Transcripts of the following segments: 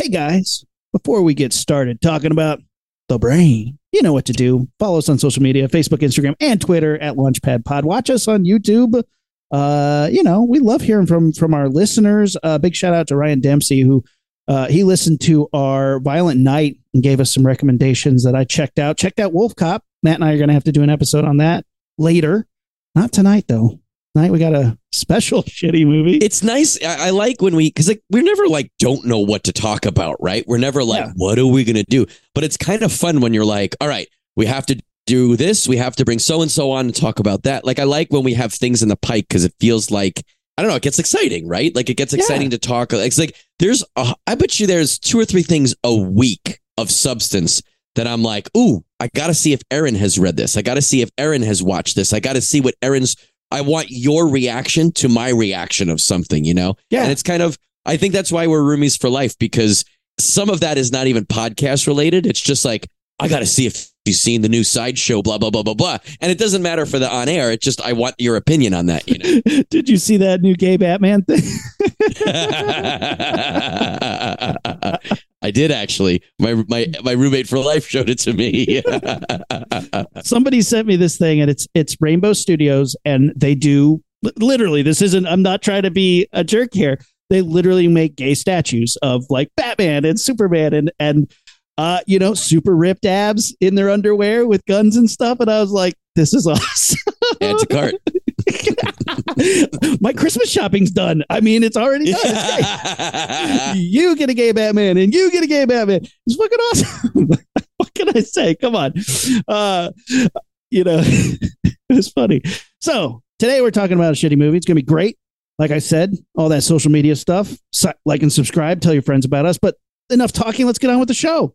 Hey guys, before we get started talking about the brain, you know what to do. Follow us on social media Facebook, Instagram, and Twitter at Launchpad Pod. Watch us on YouTube. Uh, you know, we love hearing from from our listeners. Uh, big shout out to Ryan Dempsey, who uh, he listened to our Violent Night and gave us some recommendations that I checked out. Checked out Wolf Cop. Matt and I are going to have to do an episode on that later. Not tonight, though. Tonight we got a special shitty movie. It's nice. I, I like when we because like we're never like don't know what to talk about, right? We're never like, Yeah. what are we gonna do? But it's kind of fun when you're like, all right, we have to do this. We have to bring so and so on and talk about that. Like I like when we have things in the pike because it feels like I don't know. It gets exciting, right? Like it gets exciting to talk. It's like there's a, I bet you there's two or three things a week of substance that I'm like, ooh, I got to see if Aaron has read this. I got to see if Aaron has watched this. I got to see what Aaron's. I want your reaction to my reaction of something, you know? Yeah. And it's kind of, I think that's why we're roomies for life because some of that is not even podcast related. It's just like, I got to see if you've seen the new sideshow, blah, blah, blah, blah, blah. And it doesn't matter for the on air. It's just, I want your opinion on that, you know? Did you see that new gay Batman thing? I did actually. My my my roommate for life showed it to me. Somebody sent me this thing, and it's it's Rainbow Studios, and they do literally. This isn't. I'm not trying to be a jerk here. They literally make gay statues of like Batman and Superman, and and uh, you know, super ripped abs in their underwear with guns and stuff. And I was like, this is awesome. Add to cart. My Christmas shopping's done. I mean, it's already done. It's you get a gay Batman and you get a gay Batman. It's fucking awesome. what can I say? Come on. Uh, you know, it was funny. So today we're talking about a shitty movie. It's going to be great. Like I said, all that social media stuff. Like and subscribe. Tell your friends about us. But enough talking. Let's get on with the show.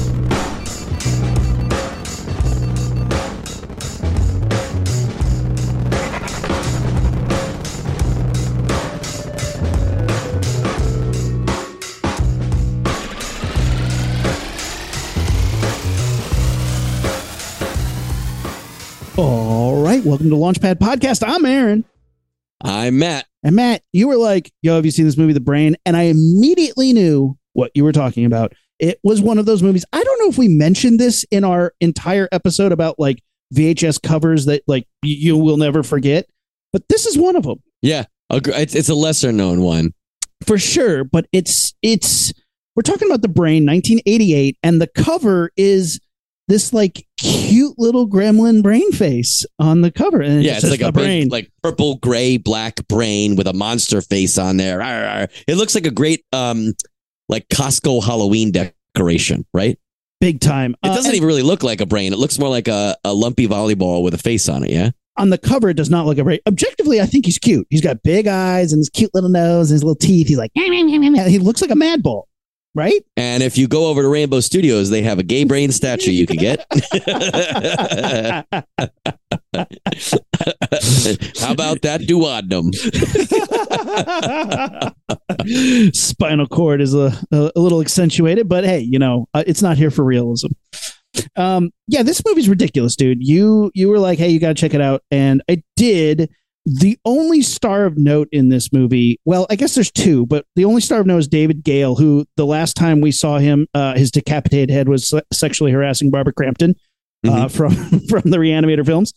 All right. Welcome to Launchpad Podcast. I'm Aaron. I'm Matt. And Matt, you were like, yo, have you seen this movie, The Brain? And I immediately knew what you were talking about. It was one of those movies. I don't know if we mentioned this in our entire episode about like VHS covers that like you will never forget, but this is one of them Yeah, a gr- it's, it's a lesser known one. for sure. But it's, it's, we're talking about The Brain, 1988, and the cover is this like cute little gremlin brain face on the cover. And it Yeah, it's like a the brain. big, like purple, gray, black brain with a monster face on there. Arr, arr. It looks like a great, um, like Costco Halloween decoration, right? big time. It Uh, doesn't and- even really look like a brain. It looks more like a, a lumpy volleyball with a face on it. Yeah. on the cover it does not look a very objectively i think he's cute he's got big eyes and his cute little nose and his little teeth he's like he looks like a mad bull right And if you go over to Rainbow Studios, they have a gay brain statue you can get. How about that duodenum? spinal cord is a, a, a little accentuated but hey you know uh, it's not here for realism um yeah this movie's ridiculous dude you you were like hey you gotta check it out and i did the only star of note in this movie well i guess there's two but the only star of note is david gale who the last time we saw him uh his decapitated head was sexually harassing barbara crampton uh, from from the reanimator films.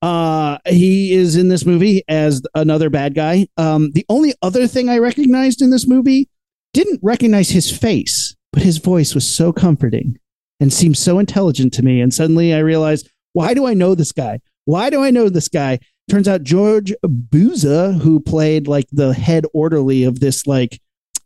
Uh he is in this movie as another bad guy. Um the only other thing i recognized in this movie didn't recognize his face but his voice was so comforting and seemed so intelligent to me. And suddenly i realized why do i know this guy? Why do i know this guy turns out george buza who played like the head orderly of this like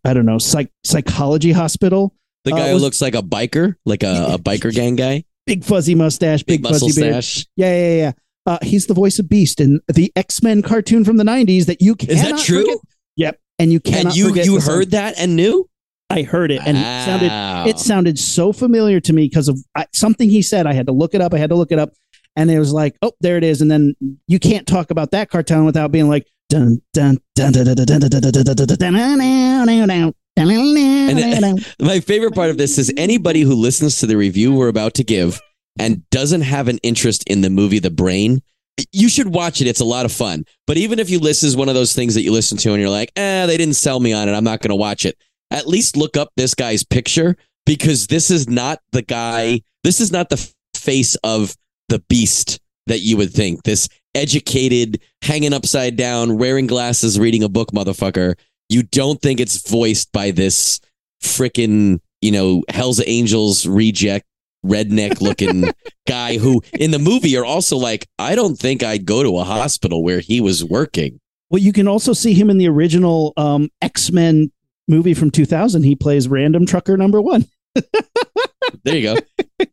i don't know psych- psychology hospital The Uh, guy was- who looks like a biker, like a, a biker gang guy, big fuzzy mustache big, big fuzzy beard stash. yeah yeah yeah uh, he's the voice of beast in the x-men cartoon from the 90s that you cannot Is that true? forget. yep and you cannot And you you the song. heard that and knew? I heard it, and it sounded it sounded so familiar to me because of I, something he said. I had to look it up. I had to look it up, and it was like, oh, there it is. And then you can't talk about that cartoon without being like, dun dun dun dun dun dun dun dun dun dun dun dun My favorite part of this is anybody who listens to the review we're about to give and doesn't have an interest in the movie The Brain, you should watch it. It's a lot of fun. But even if you listen is one of those things that you listen to and you're like, eh, they didn't sell me on it. I'm not going to watch it. At least look up this guy's picture because this is not the guy. This is not the face of the beast that you would think. This educated, hanging upside down, wearing glasses, reading a book, motherfucker. You don't think it's voiced by this freaking, you know, Hell's Angels reject redneck looking guy who in the movie are also like, I don't think I'd go to a hospital where he was working. Well, you can also see him in the original um, X Men movie from 2000. He plays Random Trucker Number One. There you go.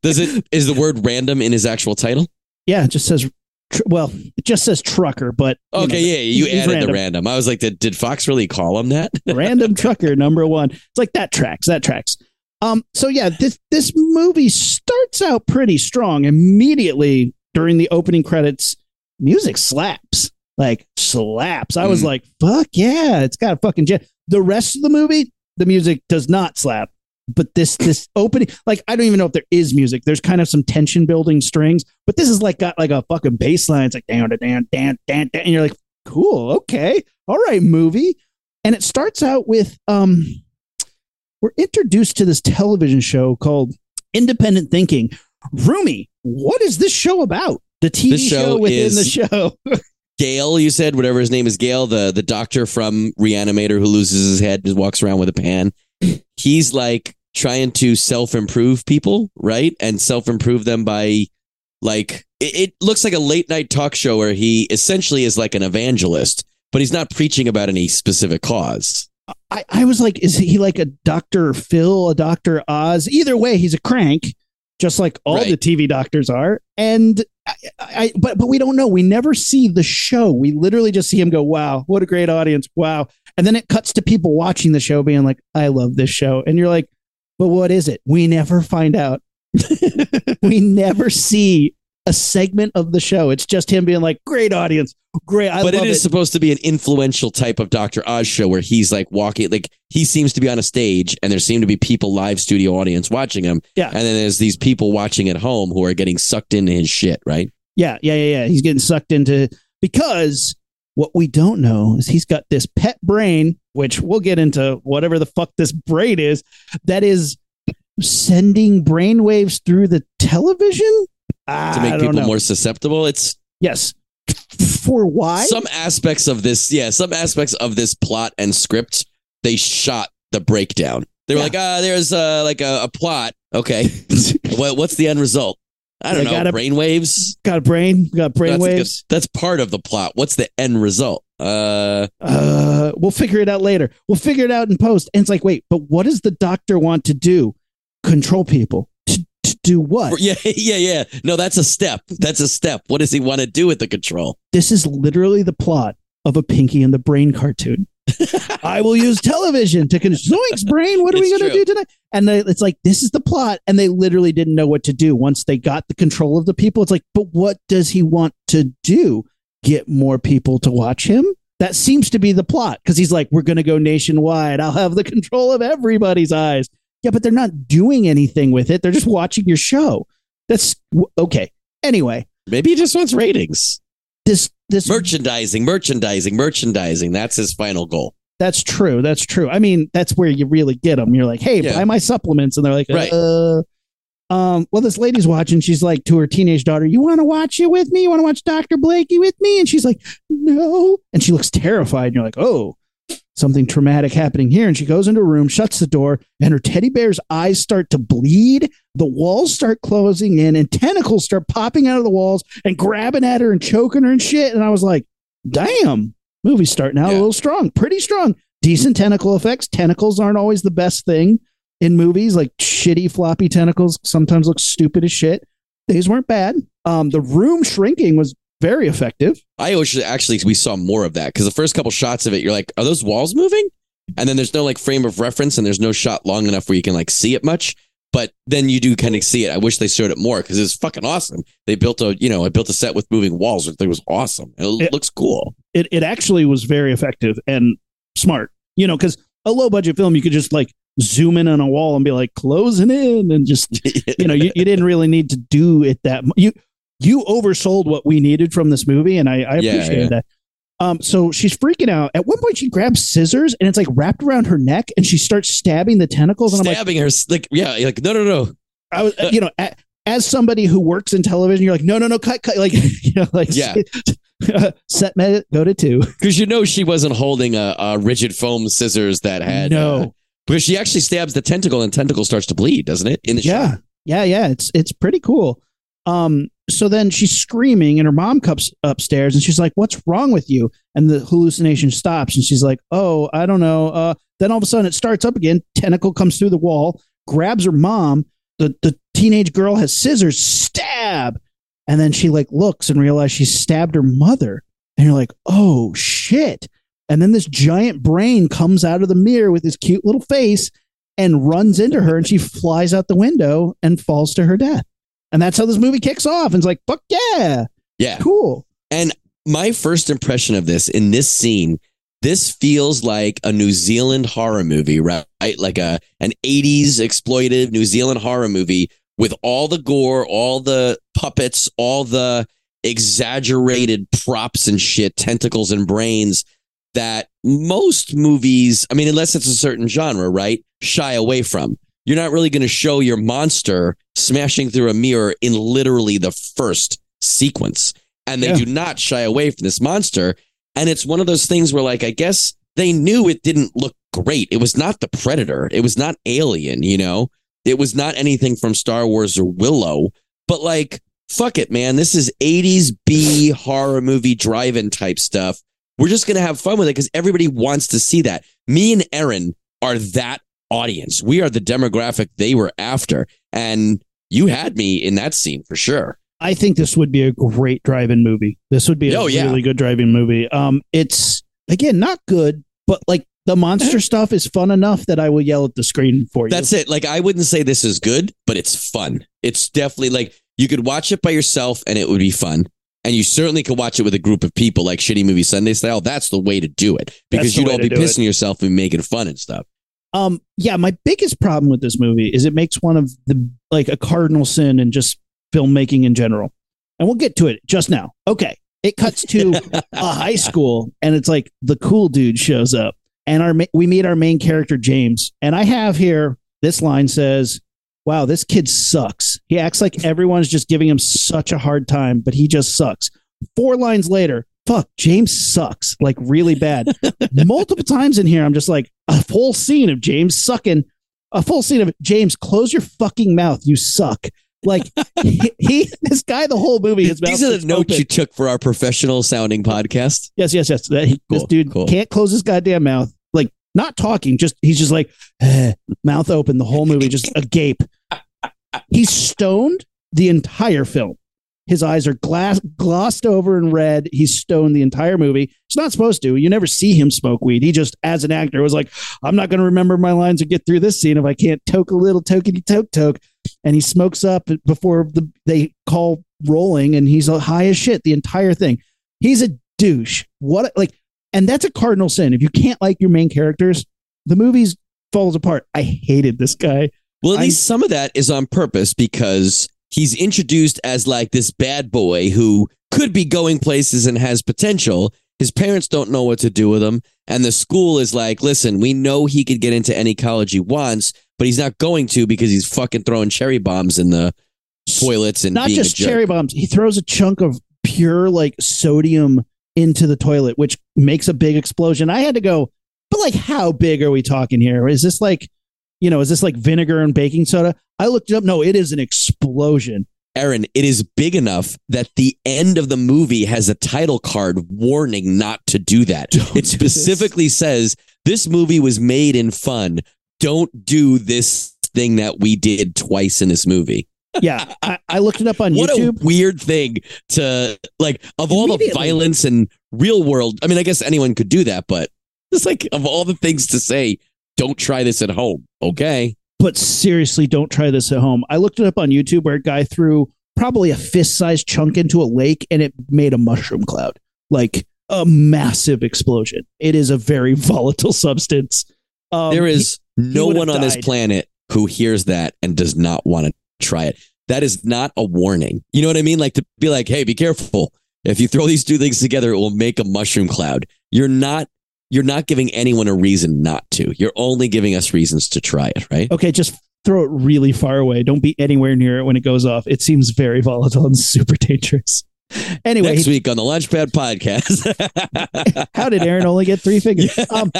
Does it is the word random in his actual title? Yeah, it just says. Tr- well, it just says trucker, but Okay, know, yeah, you added random. the random. I was like, did, did Fox really call him that? random trucker number one. It's like that tracks. That tracks. Um. So yeah, this this movie starts out pretty strong. Immediately during the opening credits, music slaps like slaps. I was Mm. like, fuck yeah, it's got a fucking jet. The rest of the movie, the music does not slap. But this this opening, like I don't even know if there is music. There's kind of some tension building strings, but this is like got like a fucking bass line. It's like down, down, down, down, down, and you're like, cool, okay, all right, movie. And it starts out with um, we're introduced to this television show called Independent Thinking. Rumi, what is this show about? The TV This show, show within is- the show. Gale, you said, whatever his name is, Gale, the the doctor from Reanimator who loses his head and walks around with a pan. He's like trying to self improve people, right? And self improve them by like it, it looks like a late night talk show where he essentially is like an evangelist, but he's not preaching about any specific cause. I, I was like, is he like a Dr. Phil, a Dr. Oz? Either way, he's a crank, just like all Right. the TV doctors are. And I, I but but we don't know. We never see the show. We literally just see him go, Wow, what a great audience. Wow. And then it cuts to people watching the show being like, I love this show. And you're like, but what is it? We never find out. we never see a segment of the show. It's just him being like, Great audience. Great. I but love it is supposed to be an influential type of Dr. Oz show where he's like walking, like he seems to be on a stage and there seem to be people live studio audience watching him. Yeah. And then there's these people watching at home who are getting sucked into his shit, right? Yeah, yeah, yeah, yeah. He's getting sucked into because what we don't know is he's got this pet brain, which we'll get into whatever the fuck this brain is, that is sending brain waves through the television To make people more susceptible. It's Yes. For why? some aspects of this, yeah, some aspects of this plot and script, they shot the breakdown. They were Yeah. like, ah, there's uh, like a, a plot. Okay. what, what's the end result? I don't know. gotta- brainwaves? got a brain, got brain that's, waves. that's part of the plot. What's the end result? Uh, uh, we'll figure it out later. We'll figure it out in post. And it's like, wait, but what does the doctor want to do? Control people. To, to do what? Yeah, yeah, yeah. No, that's a step. That's a step. What does he want to do with the control? This is literally the plot of a Pinky and the Brain cartoon. I will use television to con- Zoinks brain. What are we going to do tonight? And they, it's like this is the plot, and they literally didn't know what to do once they got the control of the people. It's like, but what does he want to do? Get more people to watch him? That seems to be the plot because he's like, we're going to go nationwide. I'll have the control of everybody's eyes. Yeah, but they're not doing anything with it. They're just watching your show. That's okay. Anyway, Maybe he just wants ratings. this this Merchandising, merchandising, merchandising. That's his final goal. That's true. That's true. I mean, that's where you really get them. You're like, hey, Yeah. buy my supplements, and they're like, Right. uh. Um, well, this lady's watching. She's like to her teenage daughter, "You want to watch it with me? You want to watch Doctor Blakely with me?" And she's like, "No." And she looks terrified. And you're like, "Oh, something traumatic happening here." And she goes into a room, shuts the door, and her teddy bear's eyes start to bleed. The walls start closing in, and tentacles start popping out of the walls and grabbing at her and choking her and shit. And I was like, "Damn, movie's starting out a little strong, pretty strong." Decent tentacle effects. Tentacles aren't always the best thing in movies, like shitty floppy tentacles sometimes look stupid as shit. These weren't bad. Um, the room shrinking was very effective. I wish actually we saw more of that because the first couple shots of it, you're like, are those walls moving? And then there's no like frame of reference and there's no shot long enough where you can like see it much. But then you do kind of see it. I wish they showed it more because it's fucking awesome. They built a, you know, I built a set with moving walls. It was awesome. It It- looks cool. It it actually was very effective and smart. You know, because a low budget film, you could just like zoom in on a wall and be like closing in and just you know you, you didn't really need to do it that mu- you you oversold what we needed from this movie and I, I Yeah, appreciated yeah. that. Um, so she's freaking out. At one point, she grabs scissors and it's like wrapped around her neck, and she starts stabbing the tentacles. And I'm like, Stabbing her, like, yeah, like, no, no, no. I was, you know, a, as somebody who works in television, you're like, no, no, no, cut, cut, like, you know, like, Yeah. set med, go to two. Because you know she wasn't holding a, a rigid foam scissors that had. No. uh, because she actually stabs the tentacle and tentacle starts to bleed, doesn't it? In the yeah, shot. yeah, yeah. It's it's pretty cool. Um, so then she's screaming, and her mom comes upstairs, and she's like, "What's wrong with you?" And the hallucination stops, and she's like, "Oh, I don't know." Uh, then all of a sudden, it starts up again. Tentacle comes through the wall, grabs her mom. The the teenage girl has scissors, stab, and then she like looks and realizes she stabbed her mother, and you're like, "Oh shit!" And then this giant brain comes out of the mirror with his cute little face and runs into her, and she flies out the window and falls to her death. And that's how this movie kicks off. And it's like, fuck yeah, Yeah. cool. And my first impression of this in this scene, this feels like a New Zealand horror movie, right? Like a an 80s exploitive New Zealand horror movie with all the gore, all the puppets, all the exaggerated props and shit, tentacles and brains that most movies, I mean, unless it's a certain genre, right, shy away from. You're not really going to show your monster smashing through a mirror in literally the first sequence. And they Yeah. do not shy away from this monster. And it's one of those things where, like, I guess they knew it didn't look great. It was not the Predator. It was not Alien, you know? It was not anything from Star Wars or Willow. But, like, fuck it, man. This is 80s B horror movie drive in type stuff. We're just going to have fun with it because everybody wants to see that. Me and Aaron are that audience. We are the demographic they were after. And you had me in that scene for sure. I think this would be a great drive-in movie. This would be a Oh, yeah. really good drive-in movie. Um, it's again not good, but like the monster stuff is fun enough that I will yell at the screen for you. That's it. Like I wouldn't say this is good, but it's fun. It's definitely like you could watch it by yourself and it would be fun. And you certainly could watch it with a group of people like Shitty Movie Sunday style. That's the way to do it because you'd all be do it. pissing yourself and making fun and stuff. Um, yeah, my biggest problem with this movie is it makes one of the like a cardinal sin in just filmmaking in general. And we'll get to it just now. Okay. It cuts to a high school and it's like the cool dude shows up and our we meet our main character James. And I have here this line says, "Wow, this kid sucks. He acts like everyone's just giving him such a hard time, but he just sucks." Four lines later, fuck, James sucks like really bad. Multiple times in here I'm just like a full scene of James sucking, a full scene of James close your fucking mouth, you suck. Like he, he this guy the whole movie his mouth These are the notes open. you took for our professional sounding podcast. Yes, yes, yes. That he, This dude cool. can't close his goddamn mouth. Like not talking, just he's just like eh, mouth open the whole movie, just agape. He's stoned the entire film. His eyes are glass glossed over and red. He's stoned the entire movie. It's not supposed to. You never see him smoke weed. He just, as an actor, was like, I'm not going to remember my lines or get through this scene if I can't toke a little tokety toke toke. And he smokes up before the, they call rolling, and he's high as shit the entire thing. He's a douche. What like, and that's a cardinal sin. If you can't like your main characters, the movie's falls apart. I hated this guy. Well, at I- least some of that is on purpose because he's introduced as like this bad boy who could be going places and has potential. His parents don't know what to do with him. And the school is like, listen, we know he could get into any college he wants, but he's not going to because he's fucking throwing cherry bombs in the toilets and Not being just a jerk. cherry bombs. He throws a chunk of pure like sodium into the toilet, which makes a big explosion. I had to go, but like, how big are we talking here? Is this like, you know, is this like vinegar and baking soda? I looked it up. No, it is an explosion. Aaron, it is big enough that the end of the movie has a title card warning not to do that. Don't it do this. specifically says this movie was made in fun. Don't do this thing that we did twice in this movie. Yeah, I, I looked it up on What YouTube. a weird thing to like of all the violence and real world. I mean, I guess anyone could do that, but it's like of all the things to say, don't try this at home. Okay. but seriously, don't try this at home. I looked it up on YouTube where a guy threw probably a fist sized chunk into a lake and it made a mushroom cloud, like a massive explosion. It is a very volatile substance. Um, there is No would've one on this planet who hears that and does not want to try it. That is not a warning. You know what I mean? Like to be like, hey, be careful. If you throw these two things together, it will make a mushroom cloud. You're not you're not giving anyone a reason not to. You're only giving us reasons to try it, right? Okay, just throw it really far away. Don't be anywhere near it when it goes off. It seems very volatile and super dangerous. Anyway, Next week on the Launchpad podcast. how did Aaron only get three fingers? Um,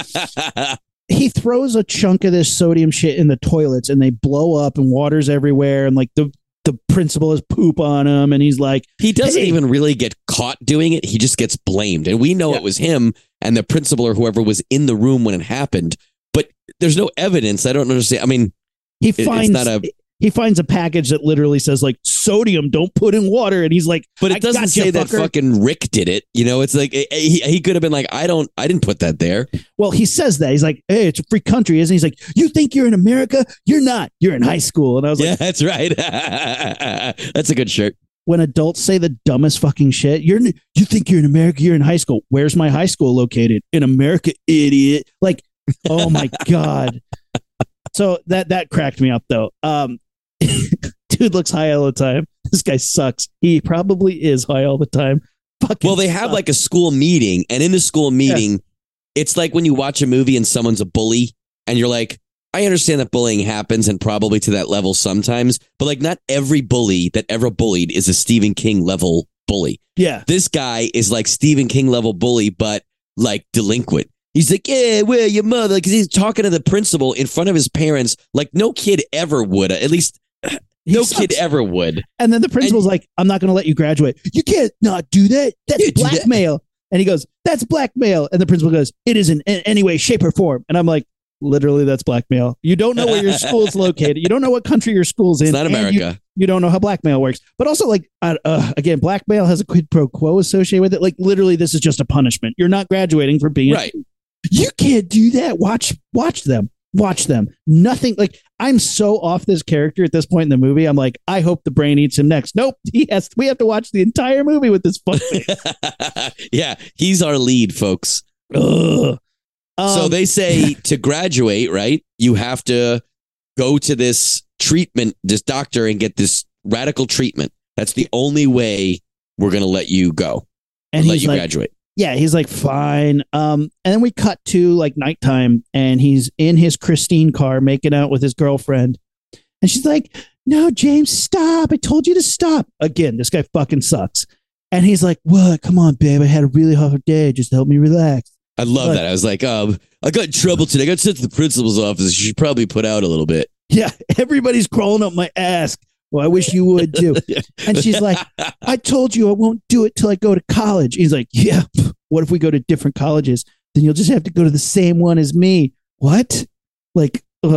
he throws a chunk of this sodium shit in the toilets and they blow up and water's everywhere and like the the principal is poop on him and he's like he doesn't Hey. even really get caught doing it. He just gets blamed. And we know Yeah. it was him and the principal or whoever was in the room when it happened. But there's no evidence. I don't understand. I mean, he it's finds not a- he finds a package that literally says like sodium don't put in water and he's like but "I it doesn't say that fucker." fucking Rick did it. You know, it's like eh, eh, he, he could have been like, I don't, I didn't put that there. well he says that he's like hey it's a free country isn't he? he's like you think you're in america you're not you're in high school and i was like yeah, that's right. that's a good shirt. When adults say the dumbest fucking shit you're you think you're in america you're in high school. Where's my high school located? In america idiot. Like oh my god. So that that cracked me up though. Um dude looks high all the time. This guy sucks. He probably is high all the time. Fucking Well, they have sucks. like a school meeting, and in the school meeting, it's like when you watch a movie and someone's a bully, and you're like, I understand that bullying happens and probably to that level sometimes, but like not every bully that ever bullied is a Stephen King level bully. yeah This guy is like Stephen King level bully, but like delinquent. He's like, yeah, where your mother? Because he's talking to the principal in front of his parents, like no kid ever would. At least no kid ever would. And then the principal's like, I'm not going to let you graduate. You can't not do that. That's Can't that." blackmail. And he goes, That's blackmail. And the principal goes, It isn't in any way, shape, or form. And I'm like, Literally, that's blackmail. You don't know where your school's located. You don't know what country your school's in. It's not America. You, you don't know how blackmail works. But also, like, uh, uh, again, blackmail has a quid pro quo associated with it. Like, literally, this is just a punishment. You're not graduating for being Right. You can't do that. Watch, watch them. Watch them. Nothing like I'm so off this character at this point in the movie. I'm like, I hope the brain eats him next. Nope. He has we have to watch the entire movie with this fuck. yeah, he's our lead, folks. Ugh. So Um, they say to graduate, right? You have to go to this treatment, this doctor, and get this radical treatment. That's the only way we're going to let you go, and let you like, graduate. yeah, he's like, fine. Um, and then we cut to like nighttime, and he's in his Christine car making out with his girlfriend, and she's like, "No, James, stop! I told you to stop." Again, this guy fucking sucks. And he's like, "What? Come on, babe. I had a really hard day. Just help me relax." I love Look. that. I was like, um, I got in trouble today. I got sent to the principal's office. You should probably put out a little bit. Yeah, everybody's crawling up my ass. Well, I wish you would too. And she's like, I told you I won't do it till I go to college. He's like, Yeah, what if we go to different colleges? Then you'll just have to go to the same one as me. What? Like.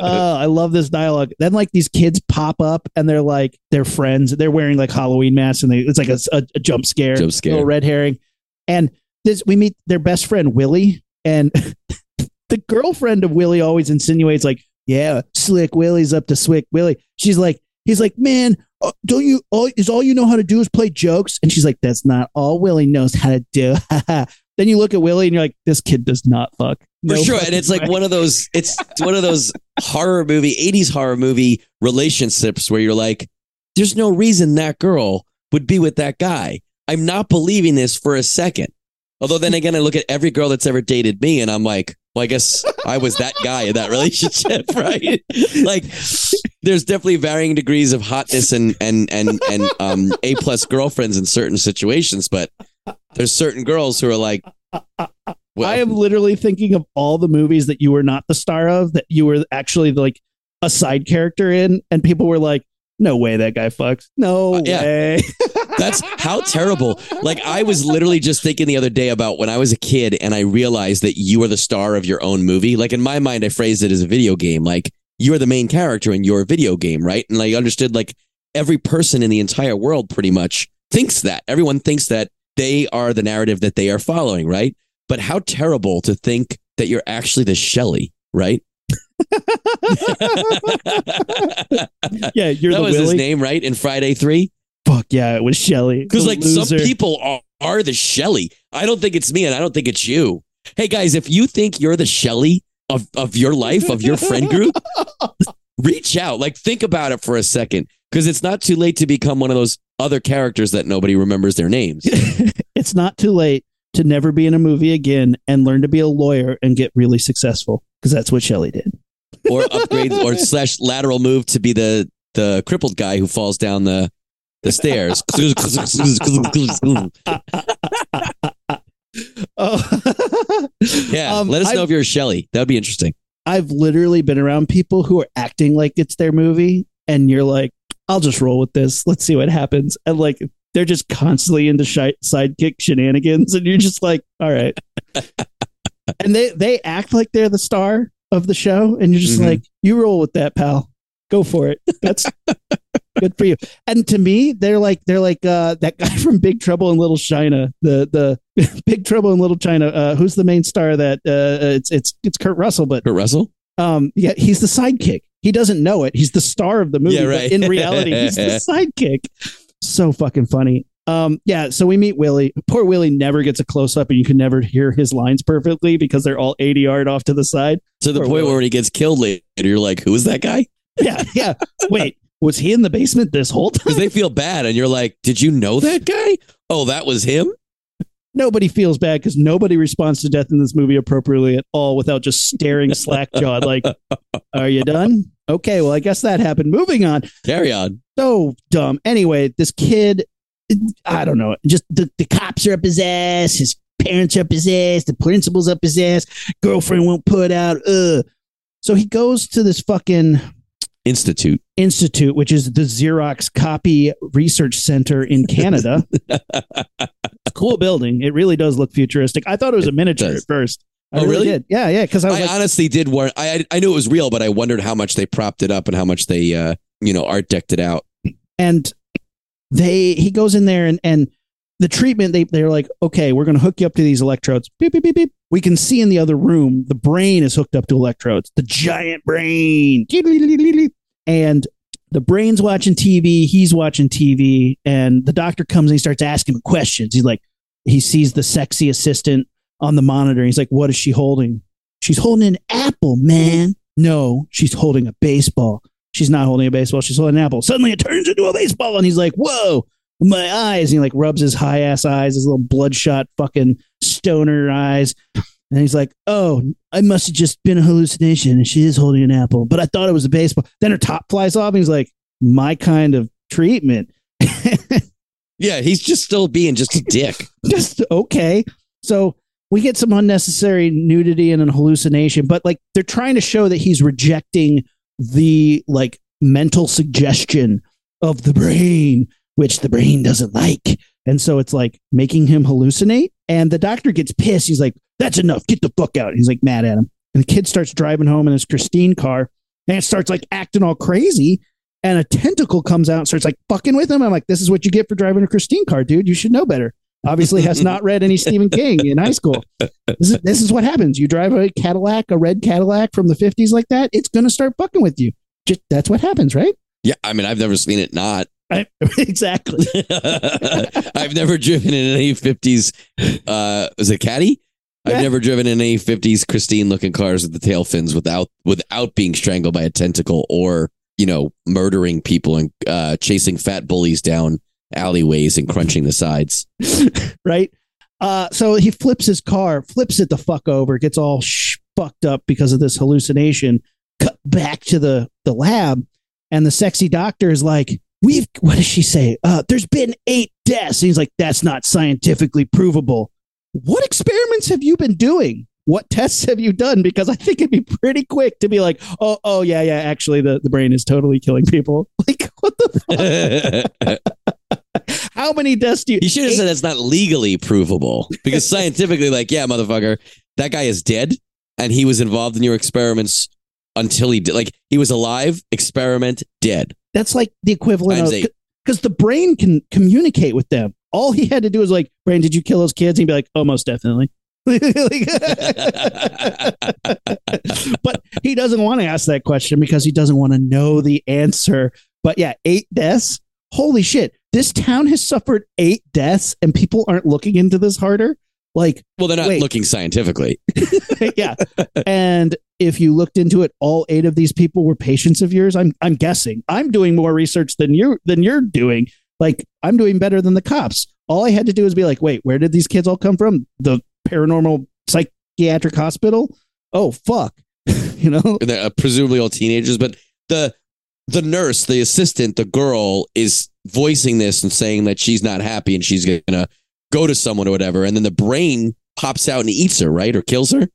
oh, I love this dialogue. Then, like, these kids pop up and they're like, they're friends. They're wearing like Halloween masks and they, it's like a, a, a jump scare, Jump scare. little red herring. And this, we meet their best friend, Willie. And the girlfriend of Willie always insinuates, like, yeah, Slick Willie's up to Slick Willie. She's like, he's like, man, uh, don't you, all, is all you know how to do is play jokes? And she's like, that's not all Willie knows how to do. then you look at Willie and you're like, this kid does not fuck. For sure. And it's like one of those, it's one of those horror movie, 80s horror movie relationships where you're like, there's no reason that girl would be with that guy. I'm not believing this for a second. Although then again, I look at every girl that's ever dated me and I'm like, well, I guess I was that guy in that relationship, right? like there's definitely varying degrees of hotness and and and and um A plus girlfriends in certain situations, but there's certain girls who are like well, I am literally thinking of all the movies that you were not the star of, that you were actually like a side character in, and people were like, "No way, that guy fucks. No Uh, yeah. way." That's how terrible. Like I was literally just thinking the other day about when I was a kid and I realized that you are the star of your own movie. Like in my mind, I phrased it as a video game. Like you are the main character in your video game, right? And I understood like every person in the entire world pretty much thinks that. Everyone thinks that they are the narrative that they are following, right? But how terrible to think that you're actually the Shelley, right? yeah, you're that was his name, right? In Friday 3? Fuck yeah, it was Shelly. Because like some people are, are the Shelley. I don't think it's me, and I don't think it's you. Hey guys, if you think you're the Shelly of, of your life, of your friend group, reach out. Like think about it for a second. Because it's not too late to become one of those other characters that nobody remembers their names. it's not too late to never be in a movie again and learn to be a lawyer and get really successful because that's what Shelley did. or upgrade or slash lateral move to be the the crippled guy who falls down the the stairs. Oh, yeah, Um, let us know I've- if you're a Shelly. That would be interesting. I've literally been around people who are acting like it's their movie, and you're like, I'll just roll with this. Let's see what happens. And like, they're just constantly into sidekick shenanigans, and you're just like, all right. and they they act like they're the star of the show, and you're just Mhm. like, you roll with that, pal. Go for it. That's good for you. And to me, they're like they're like uh, that guy from Big Trouble in Little China. The the Big Trouble in Little China. Uh, who's the main star? That uh, it's it's it's Kurt Russell, but Kurt Russell? um, yeah, he's the sidekick. He doesn't know it. He's the star of the movie. Yeah, but right. in reality, he's the sidekick. So fucking funny. Um, yeah, so we meet Willie. Poor Willie never gets a close up, and you can never hear his lines perfectly because they're all 80 yard off to the side. To the point Willie. where he gets killed later, you're like, who is that guy? Yeah, yeah. Wait, was he in the basement this whole time? Because they feel bad, and you're like, did you know that guy? Oh, that was him? Nobody feels bad because nobody responds to death in this movie appropriately at all without just staring slack jawed like, Are you done? Okay, well, I guess that happened. Moving on. Carry on. so dumb. Anyway, this kid, I don't know, just the, the cops are up his ass, his parents are up his ass, the principal's up his ass, girlfriend won't put out. Ugh. So he goes to this fucking Institute. institute, which is the Xerox Copy Research Center in Canada. cool building. It really does look futuristic. I thought it was a miniature does. at first. I Oh, really? did. Yeah, yeah. Because I I, like, honestly did wor I I knew it was real, but I wondered how much they propped it up and how much they uh you know art decked it out. and they he goes in there and and the treatment they they're like okay we're going to hook you up to these electrodes beep, beep, beep, beep. we can see in the other room the brain is hooked up to electrodes the giant brain and the brain's watching tv he's watching tv and the doctor comes and he starts asking him questions he's like he sees the sexy assistant on the monitor he's like what is she holding she's holding an apple man no she's holding a baseball She's not holding a baseball. She's holding an apple. Suddenly it turns into a baseball, and he's like, "Whoa, my eyes!" And he like rubs his high ass eyes, his little bloodshot fucking stoner eyes, and he's like, "Oh, I must have just been a hallucination." And she is holding an apple, but I thought it was a baseball. Then her top flies off, and he's like, "My kind of treatment." Yeah, he's just still being just a dick. just okay. So we get some unnecessary nudity and an hallucination, but like they're trying to show that he's rejecting the like mental suggestion of the brain, which the brain doesn't like. And so it's like making him hallucinate. And the doctor gets pissed. He's like, that's enough. Get the fuck out. He's like mad at him. And the kid starts driving home in his Christine car and it starts like acting all crazy. And a tentacle comes out and starts like fucking with him. I'm like, this is what you get for driving a Christine car, dude. You should know better. Obviously, has not read any Stephen King in high school. This is, this is what happens. You drive a Cadillac, a red Cadillac from the 50s like that, it's going to start fucking with you. Just that's what happens, right? Yeah, I mean, I've never seen it not. I, exactly. I've never driven in any 50s. Uh, was it Caddy? I've never driven in any 50s Christine looking cars with the tail fins without without being strangled by a tentacle or you know murdering people and uh, chasing fat bullies down alleyways and crunching the sides. right? Uh, so he flips his car, flips it the fuck over, gets all sh- fucked up because of this hallucination. Cut back to the the lab, and the sexy doctor is like, "We've what does she say? Uh, there's been eight deaths." And he's like, "That's not scientifically provable." What experiments have you been doing? What tests have you done? Because I think it'd be pretty quick to be like, "Oh, oh yeah, yeah, actually, the, the brain is totally killing people." Like, what the? Fuck? How many deaths do you? He should have Eight- said that's not legally provable because scientifically, like, yeah, motherfucker, that guy is dead and he was involved in your experiments until he did. Like, he was alive, experiment, dead. That's like the equivalent Times of because the brain can communicate with them. All he had to do was like, "Brain, did you kill those kids?" And he'd be like, "Oh, most definitely." but he doesn't want to ask that question because he doesn't want to know the answer. But yeah, eight deaths. Holy shit! This town has suffered eight deaths, and people aren't looking into this harder. Like, Well, they're not Wait. looking scientifically. yeah. And if you looked into it, all eight of these people were patients of yours. I'm I'm guessing. I'm doing more research than you than you're doing. Like I'm doing better than the cops. All I had to do was be like, wait, where did these kids all come from? The paranormal psychiatric hospital? Oh fuck. you know? They're uh, presumably all teenagers, but the the nurse, the assistant, the girl is voicing this and saying that she's not happy and she's gonna go to someone or whatever, and then the brain pops out and eats her, right, or kills her.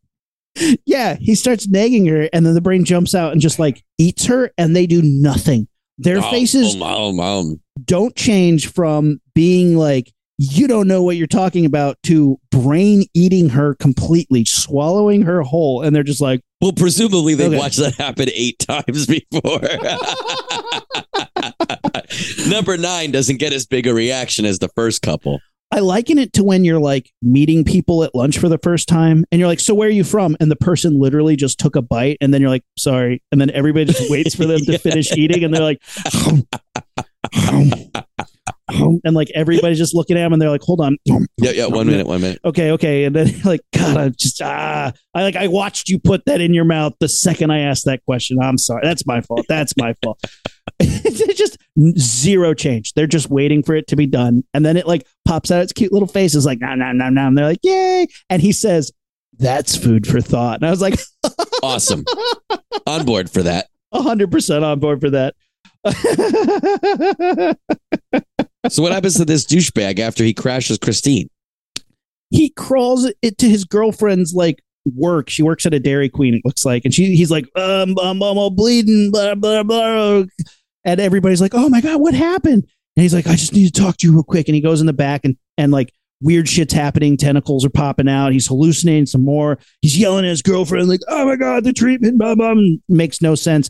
Yeah. He starts nagging her, and then the brain jumps out and just like eats her, and they do nothing. Their Oh, faces um, um. don't change from being like you don't know what you're talking about to brain eating her completely, swallowing her whole, and they're just like, Well, presumably they Okay. watched that happen eight times before. Number nine doesn't get as big a reaction as the first couple. I liken it to when you're like meeting people at lunch for the first time, and you're like, "So where are you from?" And the person literally just took a bite, and then you're like, "Sorry," and then everybody just waits for them to Yeah. finish eating, and they're like, and like everybody's just looking at them, and they're like, "Hold on." Yeah, yeah. One minute, one minute. okay, okay. And then like, God, I just ah I like I watched you put that in your mouth the second I asked that question. I'm sorry. That's my fault. That's my fault. it's just zero change. They're just waiting for it to be done. And then it like pops out its cute little face is like, nah, nah, nah, nah. And they're like, Yay. And he says, That's food for thought. And I was like, Awesome. On board for that. hundred percent on board for that. So what happens to this douchebag after he crashes Christine? he crawls it to his girlfriend's like work. She works at a Dairy Queen, it looks like, and she he's like, um, I'm, I'm all bleeding, blah blah blah, and everybody's like, oh my god, what happened? And he's like, I just need to talk to you real quick. And he goes in the back and and like weird shit's happening. Tentacles are popping out. He's hallucinating some more. He's yelling at his girlfriend like, oh my god, the treatment, blah blah. Makes no sense.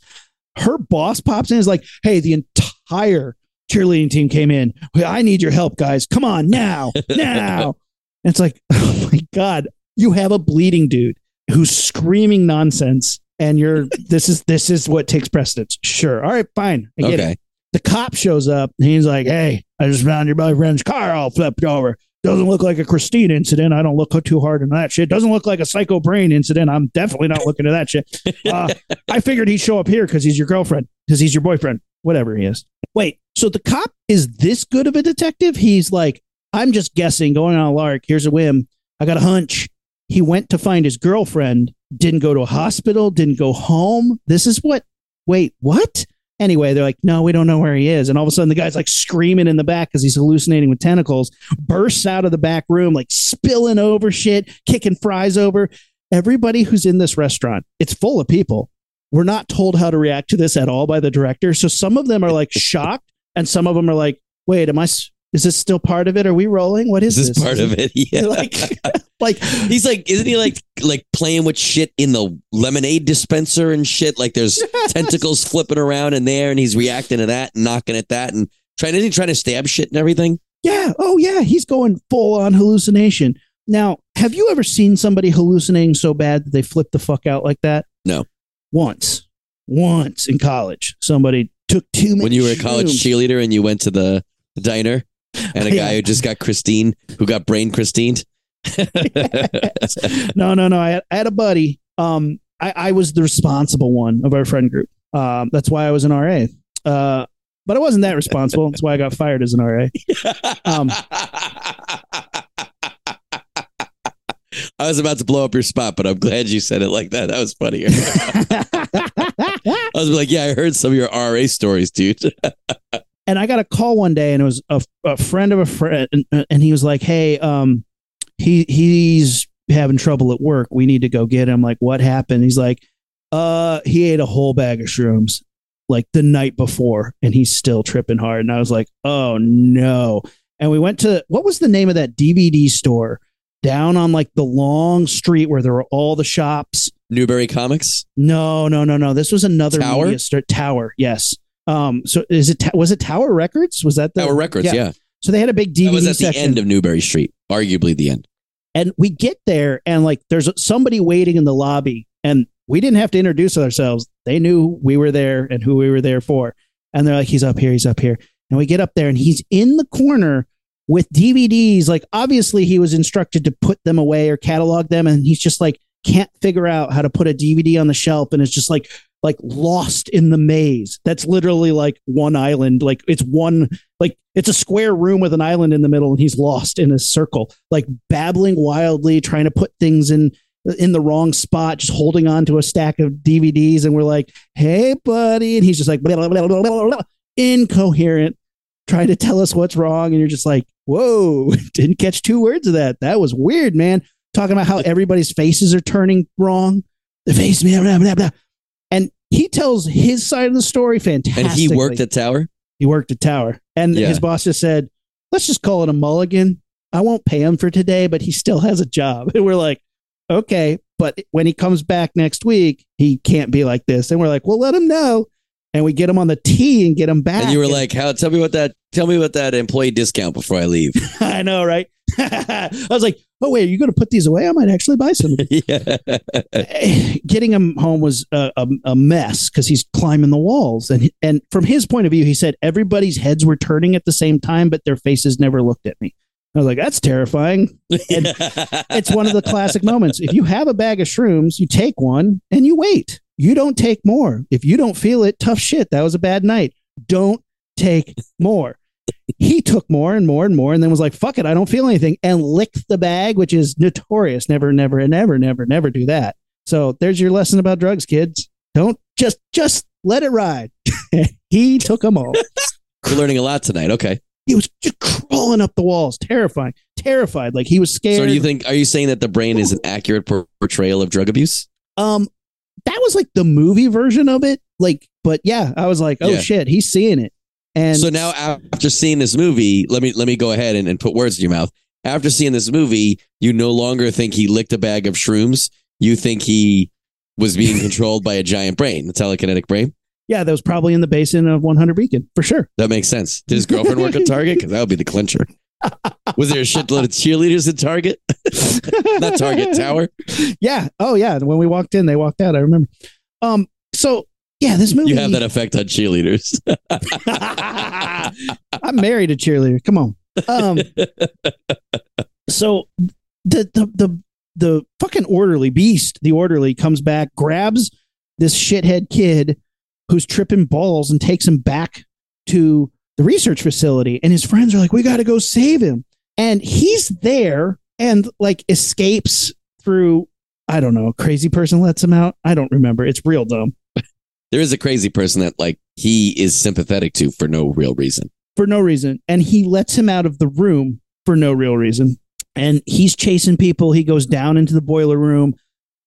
Her boss pops in and is like, hey, the entire cheerleading team came in. I need your help, guys. Come on now, now. And it's like, oh my God, you have a bleeding dude who's screaming nonsense. And you're this is this is what takes precedence. Sure. All right, fine. I get it. Okay. The cop shows up and he's like, Hey, I just found your boyfriend's car all flipped over. Doesn't look like a Christine incident. I don't look too hard on that shit. Doesn't look like a psycho brain incident. I'm definitely not looking at that shit. Uh, I figured he'd show up here because he's your girlfriend, because he's your boyfriend, whatever he is. Wait, so the cop is this good of a detective? He's like, I'm just guessing, going on a lark. Here's a whim. I got a hunch. He went to find his girlfriend, didn't go to a hospital, didn't go home. This is what, wait, what? Anyway, they're like, no, we don't know where he is. And all of a sudden, the guy's like screaming in the back because he's hallucinating with tentacles, bursts out of the back room, like spilling over shit, kicking fries over. Everybody who's in this restaurant, it's full of people. We're not told how to react to this at all by the director. So some of them are like shocked, and some of them are like, wait, am I, is this still part of it? Are we rolling? What is Is this part of it? Yeah. like, like, He's like, isn't he like like playing with shit in the lemonade dispenser and shit? Like there's tentacles flipping around in there, and he's reacting to that and knocking at that and trying. Isn't he trying to stab shit and everything? Yeah. Oh, yeah. He's going full on hallucination. Now, have you ever seen somebody hallucinating so bad that they flip the fuck out like that? No. Once, once in college, somebody took too many. When you were a college shrooms. cheerleader and you went to the diner, and a guy who just got Christine, who got brain Christine. no, no, no. I had, I had a buddy. Um, I, I was the responsible one of our friend group. Um, that's why I was an RA. Uh, but I wasn't that responsible. That's why I got fired as an RA. Um, I was about to blow up your spot, but I'm glad you said it like that. That was funnier. I was like, yeah, I heard some of your RA stories, dude. And I got a call one day, and it was a, a friend of a friend, and, and he was like, "Hey, um, he he's having trouble at work. We need to go get him." Like, what happened? He's like, "Uh, he ate a whole bag of shrooms like the night before, and he's still tripping hard." And I was like, "Oh no!" And we went to what was the name of that DVD store down on like the long street where there were all the shops. Newbury Comics. No, no, no, no. This was another Tower? store. Tower, yes. Um, so is it was it Tower Records? Was that the Tower Records, yeah. So they had a big DVD That was at section, the end of Newbury Street, arguably the end. and we get there, and like there's somebody waiting in the lobby, and we didn't have to introduce ourselves. They knew we were there and who we were there for, and they're like, "He's up here, he's up here," and we get up there, and he's in the corner with DVDs. Like obviously he was instructed to put them away or catalog them, and he's just like can't figure out how to put a DVD on the shelf, and it's just like like lost in the maze. That's literally like one island. Like it's one like it's a square room with an island in the middle, and he's lost in a circle, like babbling wildly, trying to put things in in the wrong spot, just holding on to a stack of DVDs, and we're like, "Hey, buddy," and he's just like blah, blah, blah, blah, blah, blah, incoherent, trying to tell us what's wrong, and you're just like, "Whoa!" Didn't catch two words of that. That was weird, man. Talking about how everybody's faces are turning wrong. The face, blah, blah, blah, blah. And he tells his side of the story fantastic. And he worked at Tower. he worked at Tower, and Yeah. his boss just said, "Let's just call it a mulligan. I won't pay him for today, but he still has a job." And we're like, "Okay." But when he comes back next week, he can't be like this. And we're like, "Well, let him know." And we get him on the tee and get him back. And you were like, "How? Tell me what that. Tell me what that employee discount before I leave." I know, right? I was like, "Oh wait, are you going to put these away? I might actually buy some." yeah. Eh, getting him home was a, a, a mess because he's climbing the walls. And and from his point of view he said everybody's heads were turning at the same time but their faces never looked at me. I was like that's terrifying. And it's one of the classic moments. If you have a bag of shrooms you take one and you wait. You don't take more. If you don't feel it tough shit. That was a bad night. Don't take more he took more and more and more and then was like fuck it i don't feel anything and licked the bag which is notorious never never and never never never do that so there's your lesson about drugs kids don't just just let it ride he took them all We're learning a lot tonight. Okay. he was just crawling up the walls terrifying terrified like he was scared So do you think? Are you saying that the brain is an accurate portrayal of drug abuse? Um, that was like the movie version of it. Like, but yeah, I was like, oh Yeah. shit, he's seeing it. And so now after seeing this movie, let me let me go ahead and, and put words in your mouth. After seeing this movie, you no longer think he licked a bag of shrooms. You think he was being controlled by a giant brain, a telekinetic brain. yeah, that was probably in the basin of 100 Beacon for sure. That makes sense. Did his girlfriend work at Target? Because that would be the clincher. Was there a shitload of cheerleaders at Target? Not Target Tower. Yeah. Oh yeah. When we walked in, they walked out. I remember. Um. So yeah, this movie. You have that effect on cheerleaders. I'm married a cheerleader. Come on. Um. So the the the the fucking orderly beast, the orderly comes back, grabs this shithead kid who's tripping balls and takes him back to the research facility. And his friends are like, "We got to go save him." And he's there and like escapes through. I don't know. A crazy person lets him out. I don't remember. It's real dumb there is a crazy person that like he is sympathetic to for no real reason. for no reason. And he lets him out of the room for no real reason. And he's chasing people. He goes down into the boiler room.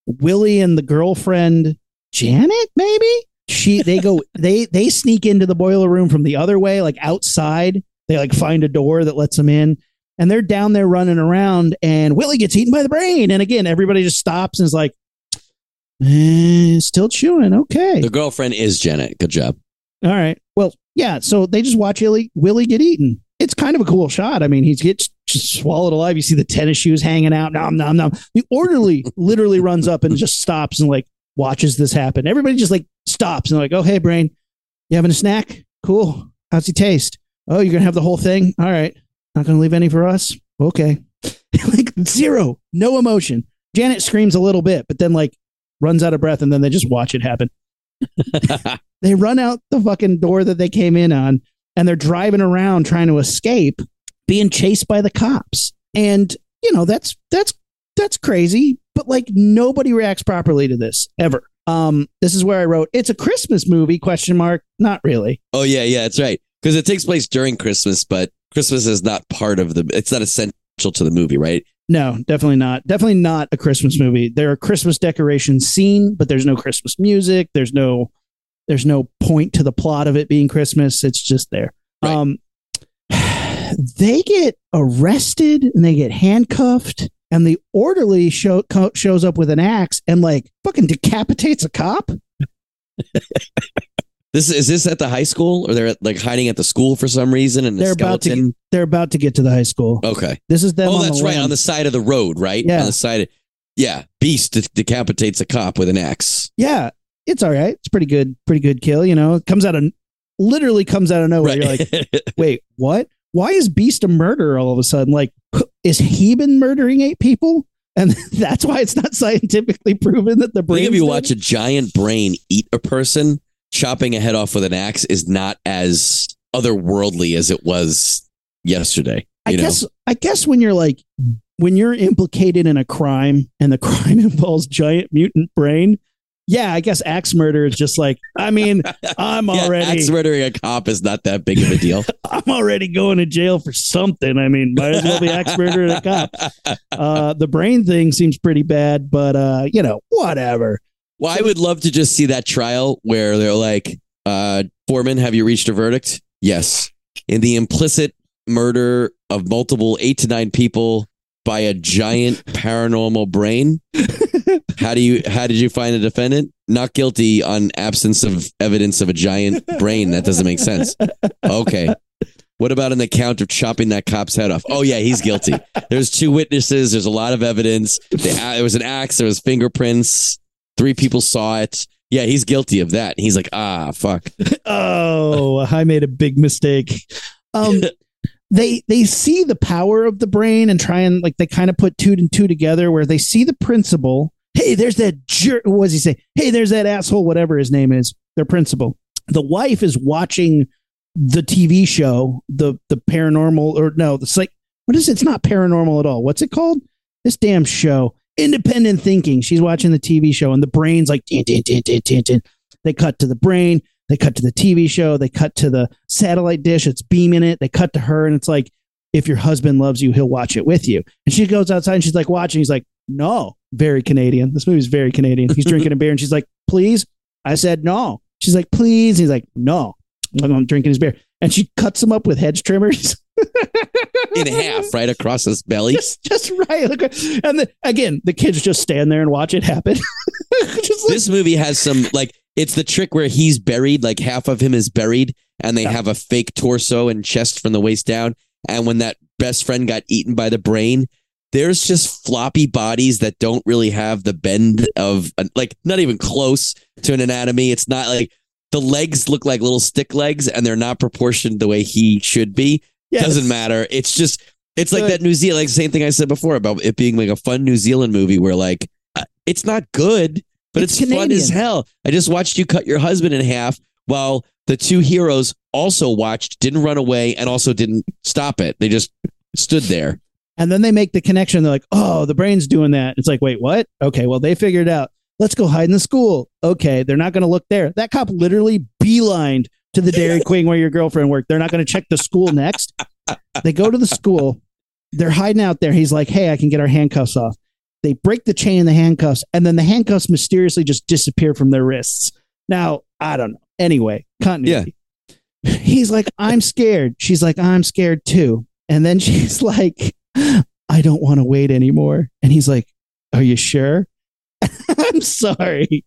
Willie and the girlfriend, Janet, maybe? She they go they they sneak into the boiler room from the other way, like outside. They like find a door that lets them in. And they're down there running around, and Willie gets eaten by the brain. And again, everybody just stops and is like, eh, still chewing. Okay. The girlfriend is Janet. Good job. All right. Well, yeah. So they just watch Willie, Willie get eaten. It's kind of a cool shot. I mean, he gets swallowed alive. You see the tennis shoes hanging out. Nom, nom, nom. The orderly literally runs up and just stops and like watches this happen. Everybody just like stops and like, oh, hey, brain, you having a snack? Cool. How's he taste? Oh, you're going to have the whole thing? All right. Not going to leave any for us? Okay. like zero, no emotion. Janet screams a little bit, but then like runs out of breath and then they just watch it happen. They run out the fucking door that they came in on and they're driving around trying to escape, being chased by the cops. And, you know, that's that's that's crazy, but like nobody reacts properly to this ever. Um this is where I wrote it's a Christmas movie question mark, not really. Oh yeah, yeah, that's right. Because it takes place during Christmas, but Christmas is not part of the. It's not essential to the movie, right? No, definitely not. Definitely not a Christmas movie. There are Christmas decorations seen, but there's no Christmas music. There's no there's no point to the plot of it being Christmas. It's just there. Right. Um they get arrested and they get handcuffed and the orderly show, co- shows up with an axe and like fucking decapitates a cop. This is this at the high school, or they're at, like hiding at the school for some reason, and They're about to skeleton. They're about to get to the high school. okay. This is them oh, on that's the right, lam. on the side of the road, right? Yeah. on the side. Of, yeah, Beast de- decapitates a cop with an axe. Yeah, it's all right. It's pretty good, pretty good kill. You know, it comes out of literally comes out of nowhere. You're like, wait, what? why is Beast a murderer all of a sudden? Like, is he been murdering eight people? And that's why it's not scientifically proven that the brain. think if you watch a giant brain eat a person, chopping a head off with an axe is not as otherworldly as it was yesterday. I know, guess I guess when you're like when you're implicated in a crime and the crime involves giant mutant brain, yeah, I guess axe murder is just like I mean, I'm yeah, already axe murdering a cop is not that big of a deal. I'm already going to jail for something. I mean, might as well be axe murdering a cop. Uh, the brain thing seems pretty bad, but uh, you know, whatever. Well, I would love to just see that trial where they're like, uh, Foreman, have you reached a verdict? Yes. In the implicit murder of multiple eight to nine people by a giant paranormal brain. How do you how did you find a defendant? Not guilty on absence of evidence of a giant brain. That doesn't make sense. Okay. What about an account of chopping that cop's head off? Oh yeah, he's guilty. There's two witnesses. There's a lot of evidence. There was an axe. There was fingerprints. Three people saw it. Yeah, he's guilty of that. He's like, ah, fuck. Oh, I made a big mistake. Um, they they see the power of the brain and try and like they kind of put two and two together where they see the principle. Hey, there's that jerk. What does he say? Hey, there's that asshole. Whatever his name is, their principal. The wife is watching the TV show, the the paranormal or no, the like. What is it? It's not paranormal at all. What's it called? This damn show, independent thinking. She's watching the TV show, and the brain's like, tin, tin, tin. they cut to the brain. They cut to the TV show. They cut to the satellite dish. It's beaming it. They cut to her, and it's like, if your husband loves you, he'll watch it with you. And she goes outside and she's like watching. He's like, no, very Canadian. This movie's very Canadian. He's drinking a beer, and she's like, please. I said no. She's like, please. He's like, no. I'm drinking his beer, and she cuts him up with hedge trimmers. In half, right across his belly. just, just right. And then again, the kids just stand there and watch it happen. just like, this movie has some like it's the trick where he's buried, like half of him is buried, and they Yeah. have a fake torso and chest from the waist down. And when that best friend got eaten by the brain, there's just floppy bodies that don't really have the bend of like not even close to an anatomy. It's not like the legs look like little stick legs and they're not proportioned the way he should be. Yes. Doesn't matter. It's just it's like Good. that New Zealand, like same thing I said before about it being like a fun New Zealand movie where like uh, it's not good, but It's it's, fun as hell. I just watched you cut your husband in half while the two heroes also watched, didn't run away, and also didn't stop it. They just stood there. And then they make the connection. They're like, oh, the brain's doing that. It's like, wait, what? Okay, well, they figured it out. Let's go hide in the school. Okay, they're not going to look there. That cop literally beelined to the Dairy Queen where your girlfriend worked. They're not going to check the school next. They go to the school. They're hiding out there. He's like, hey, I can get our handcuffs off. They break the chain in the handcuffs, and then the handcuffs mysteriously just disappear from their wrists. Now, I don't know. Anyway, continuity. He's like, I'm scared. She's like, I'm scared too. And then she's like, I don't want to wait anymore. And he's like, Are you sure? I'm sorry.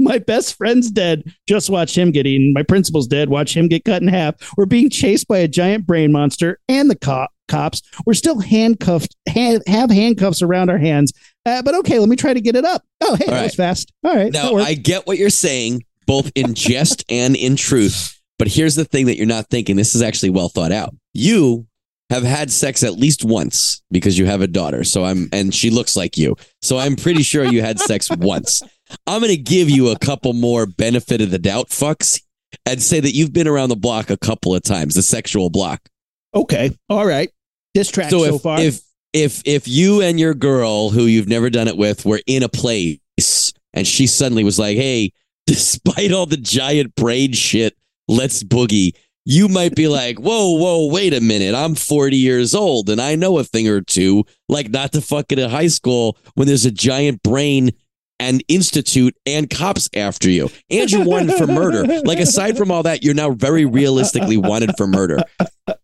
My best friend's dead. Just watch him get eaten. My principal's dead. Watch him get cut in half. We're being chased by a giant brain monster and the cop cops. We're still handcuffed, ha- have handcuffs around our hands. Uh, but okay, let me try to get it up. Oh, hey, All that right. was fast. All right. Now. I get what you're saying, both in jest and in truth. But here's the thing that you're not thinking. This is actually well thought out. You have had sex at least once because you have a daughter. So I'm, and she looks like you. So I'm pretty sure you had sex once. I'm going to give you a couple more benefit of the doubt fucks and say that you've been around the block a couple of times, the sexual block. okay. All right. This track So so, if, far. if if if you and your girl who you've never done it with were in a place and she suddenly was like, "Hey, despite all the giant brain shit, let's boogie." You might be like, "Whoa, whoa, wait a minute! I'm 40 years old and I know a thing or two, like not to fuck it in high school when there's a giant brain." And institute and cops after you, and you're wanted for murder. Like aside from all that, you're now very realistically wanted for murder.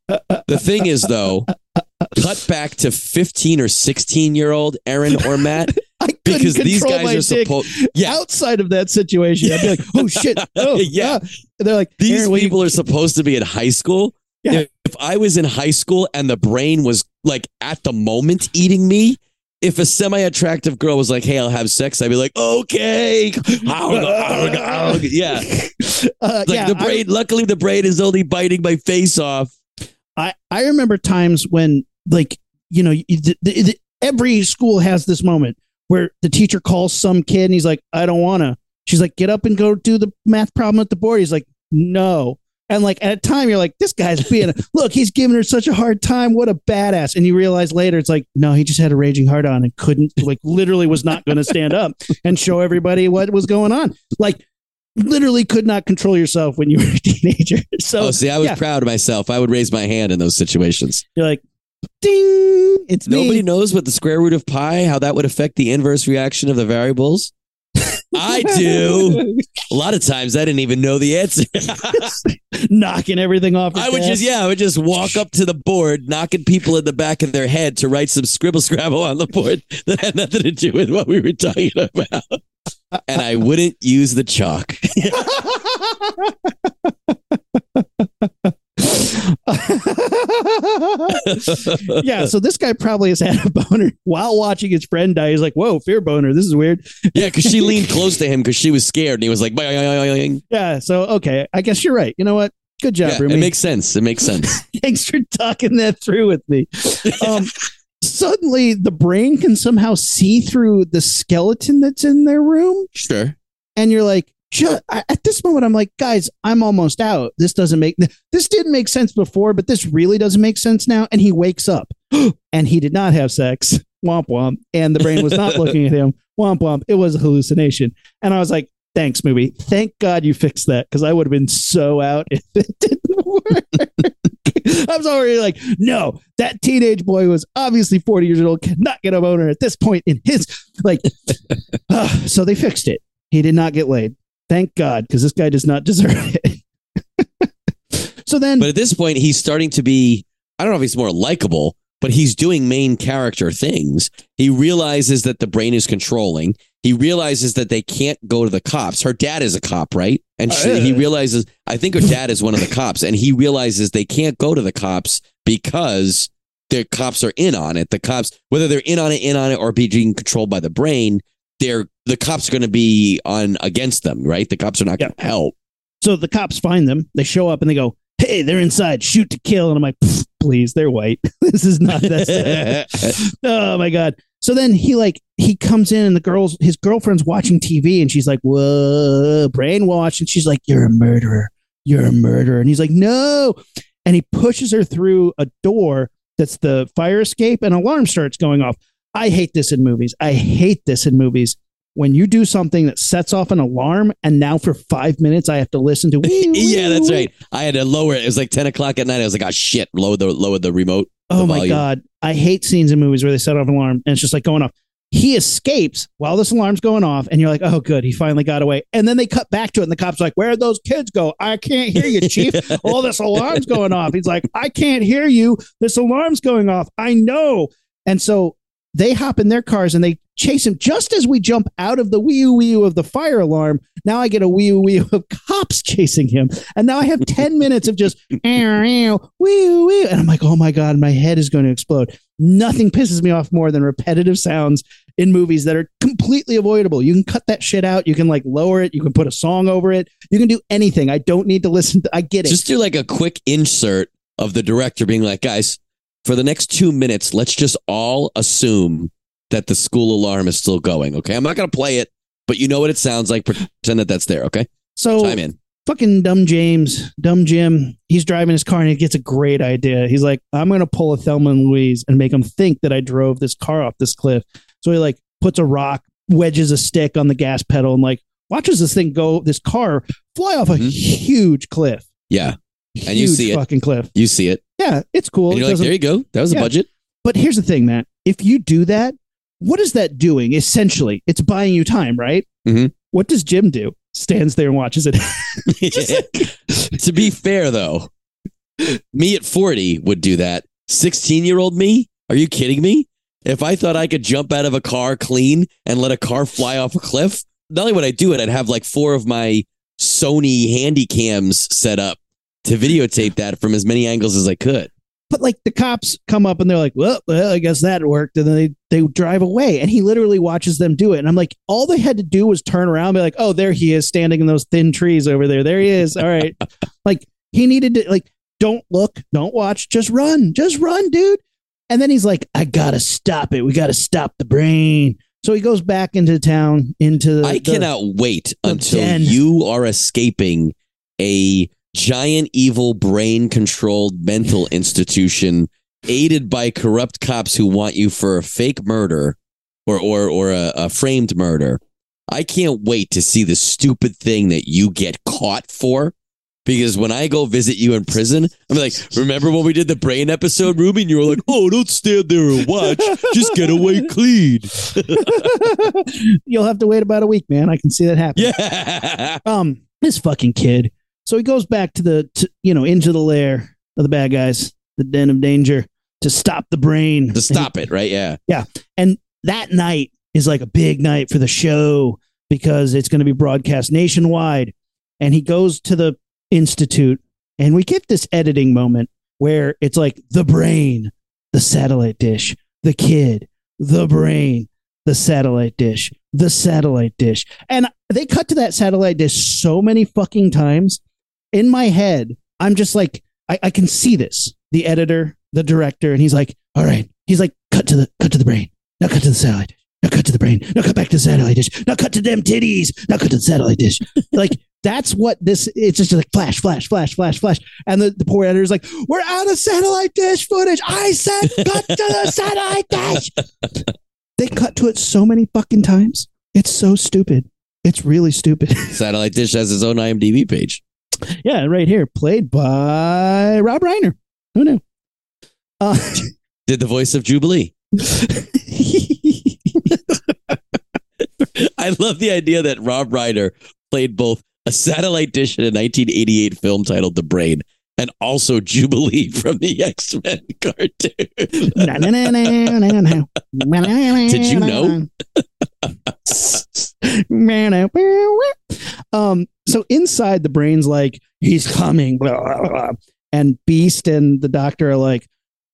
The thing is, though, cut back to 15 or 16 year old Aaron or Matt because these guys are supposed yeah outside of that situation. I'd be like, oh shit. Oh, Yeah. They're like, these people are supposed to be in high school Yeah. if i was in high school and the brain was like at the moment eating me if a semi-attractive girl was like hey i'll have sex i'd be like okay yeah uh, like yeah, the I- brain luckily the brain is only biting my face off I I remember times when like you know the, the, the, every school has this moment where the teacher calls some kid and he's like, I don't want to. She's like, get up and go do the math problem at the board. He's like, no. And like at a time, you're like, this guy's being, a, look, he's giving her such a hard time. What a badass. And you realize later, it's like, no, he just had a raging heart on and couldn't, like, literally was not going to stand up and show everybody what was going on. Like, literally could not control yourself when you were a teenager. So, oh, see, I was yeah. proud of myself. I would raise my hand in those situations. you're like, ding, it's Nobody me. knows what the square root of pi, how that would affect the inverse reaction of the variables. I do. A lot of times I didn't even know the answer. knocking everything off. I would just, yeah, I would just walk up to the board, knocking people in the back of their head to write some scribble scrabble on the board that had nothing to do with what we were talking about. And I wouldn't use the chalk. Yeah, so this guy probably has had a boner while watching his friend die. He's like, "Whoa, fear boner! This is weird." Yeah, because she leaned close to him because she was scared, and he was like. Yeah, so okay, I guess you're right. You know what? Good job, yeah, Rumi. it makes sense. It makes sense. Thanks for talking that through with me. Um, suddenly, the brain can somehow see through the skeleton that's in their room, Sure. and you're like, ju- I- at this moment, I'm like, guys, I'm almost out. This doesn't make this didn't make sense before, but this really doesn't make sense now. And he wakes up, and he did not have sex. Womp womp. And the brain was not looking at him. Womp womp. It was a hallucination. And I was like, thanks, movie. Thank God you fixed that because I would have been so out if it didn't work. I was already like, no, that teenage boy was obviously 40 years old, cannot get a boner at this point in his like. uh, so they fixed it. He did not get laid. Thank God, because this guy does not deserve it. so then, But at this point, he's starting to be, I don't know if he's more likable, but he's doing main character things. He realizes that the brain is controlling. He realizes that they can't go to the cops. Her dad is a cop, right? And she, Uh, he realizes, I think her dad is one of the cops, and he realizes they can't go to the cops because the cops are in on it. The cops, whether they're in on it, in on it, or being controlled by the brain, they're the cops are going to be on against them, right? The cops are not going to help. so the cops find them. They show up and they go, "Hey, they're inside. Shoot to kill." And I'm like, "Please, they're white. this is not that." sad." oh my god. So then he like he comes in and the girls his girlfriend's watching TV and she's like, "Whoa, brainwash!" And she's like, "You're a murderer. You're a murderer." And he's like, "No!" And he pushes her through a door that's the fire escape, and alarm starts going off. I hate this in movies. I hate this in movies. When you do something that sets off an alarm, and now for five minutes I have to listen to. wee, yeah, that's right. I had to lower it. It was like ten o'clock at night. I was like, "Oh shit!" Lower the lower the remote. Oh the my volume. god, I hate scenes in movies where they set off an alarm and it's just like going off. He escapes while this alarm's going off, and you're like, "Oh, good, he finally got away." And then they cut back to it, and the cops are like, "Where'd those kids go? I can't hear you, chief. All this alarm's going off." He's like, "I can't hear you. This alarm's going off. I know." And so they hop in their cars and they chase him just as we jump out of the wee wee of the fire alarm. Now I get a wee wee of cops chasing him, and now I have ten minutes of just wee wee, and I'm like, oh my god, my head is going to explode. Nothing pisses me off more than repetitive sounds in movies that are completely avoidable. You can cut that shit out. You can like lower it. You can put a song over it. You can do anything. I don't need to listen. To, I get it. Just do like a quick insert of the director being like, "Guys, for the next two minutes, let's just all assume that the school alarm is still going." Okay, I'm not gonna play it, but you know what it sounds like. Pretend that that's there. Okay, so time in. fucking dumb James, dumb Jim, he's driving his car and he gets a great idea. He's like, I'm going to pull a Thelma and Louise and make them think that I drove this car off this cliff. So he like puts a rock, wedges a stick on the gas pedal and like watches this thing go, this car fly off a Mhm. huge cliff. Yeah, And you see it. fucking cliff. you see it, Yeah, it's cool. and you're like, doesn't- "There you go. That was Yeah. a budget." but here's the thing, Matt. If you do that, what is that doing? Essentially, it's buying you time, right? Mhm. What does Jim do? Stands there and watches it. to be fair, though, me at 40 would do that. 16 year old me? Are you kidding me? If I thought I could jump out of a car clean and let a car fly off a cliff, not only would I do it, I'd have like four of my Sony handy cams set up to videotape that from as many angles as I could. but like the cops come up and they're like, well, well, I guess that worked. And then they, they drive away and he literally watches them do it. And I'm like, all they had to do was turn around and be like, oh, there he is standing in those thin trees over there. There he is. All right. like he needed to, like, don't look, don't watch, just run, just run, dude. And then he's like, I gotta stop it. We gotta stop the brain. So he goes back into town, into the. I cannot wait the until den. you are escaping a giant evil brain controlled mental institution aided by corrupt cops who want you for a fake murder or or or a, a framed murder. I can't wait to see the stupid thing that you get caught for. Because when I go visit you in prison, I'm like, remember when we did the brain episode, Ruby? And you were like, oh, don't stand there and watch. Just get away clean. You'll have to wait about a week, man. I can see that happen. Yeah. Um, this fucking kid. So he goes back to the, to, you know, into the lair of the bad guys, the den of danger, to stop the brain. to stop it, right? Yeah. Yeah. And that night is like a big night for the show because it's going to be broadcast nationwide. And he goes to the institute, and we get this editing moment where it's like the brain, the satellite dish, the kid, the brain, the satellite dish, the satellite dish. And they cut to that satellite dish so many fucking times. In my head, I'm just like, I, I can see this. The editor, the director, and he's like, all right. He's like, cut to the cut to the brain. Now cut to the satellite dish. Now cut to the brain. Now cut back to the satellite dish. Now cut to them titties. Now cut to the satellite dish. like that's what this it's just like flash, flash, flash, flash, flash. And the, the poor editor's like, we're out of satellite dish footage. I said cut to the satellite dish. They cut to it so many fucking times. It's so stupid. It's really stupid. Satellite Dish has its own IMDb page. Yeah, right here. Played by Rob Reiner. Who knew? Uh, Did the voice of Jubilee. I love the idea that Rob Reiner played both a satellite dish in a 1988 film titled The Brain and also Jubilee from the X Men cartoon. Did you know? um, so inside the brain's like, he's coming, blah, blah, blah. and Beast and the doctor are like,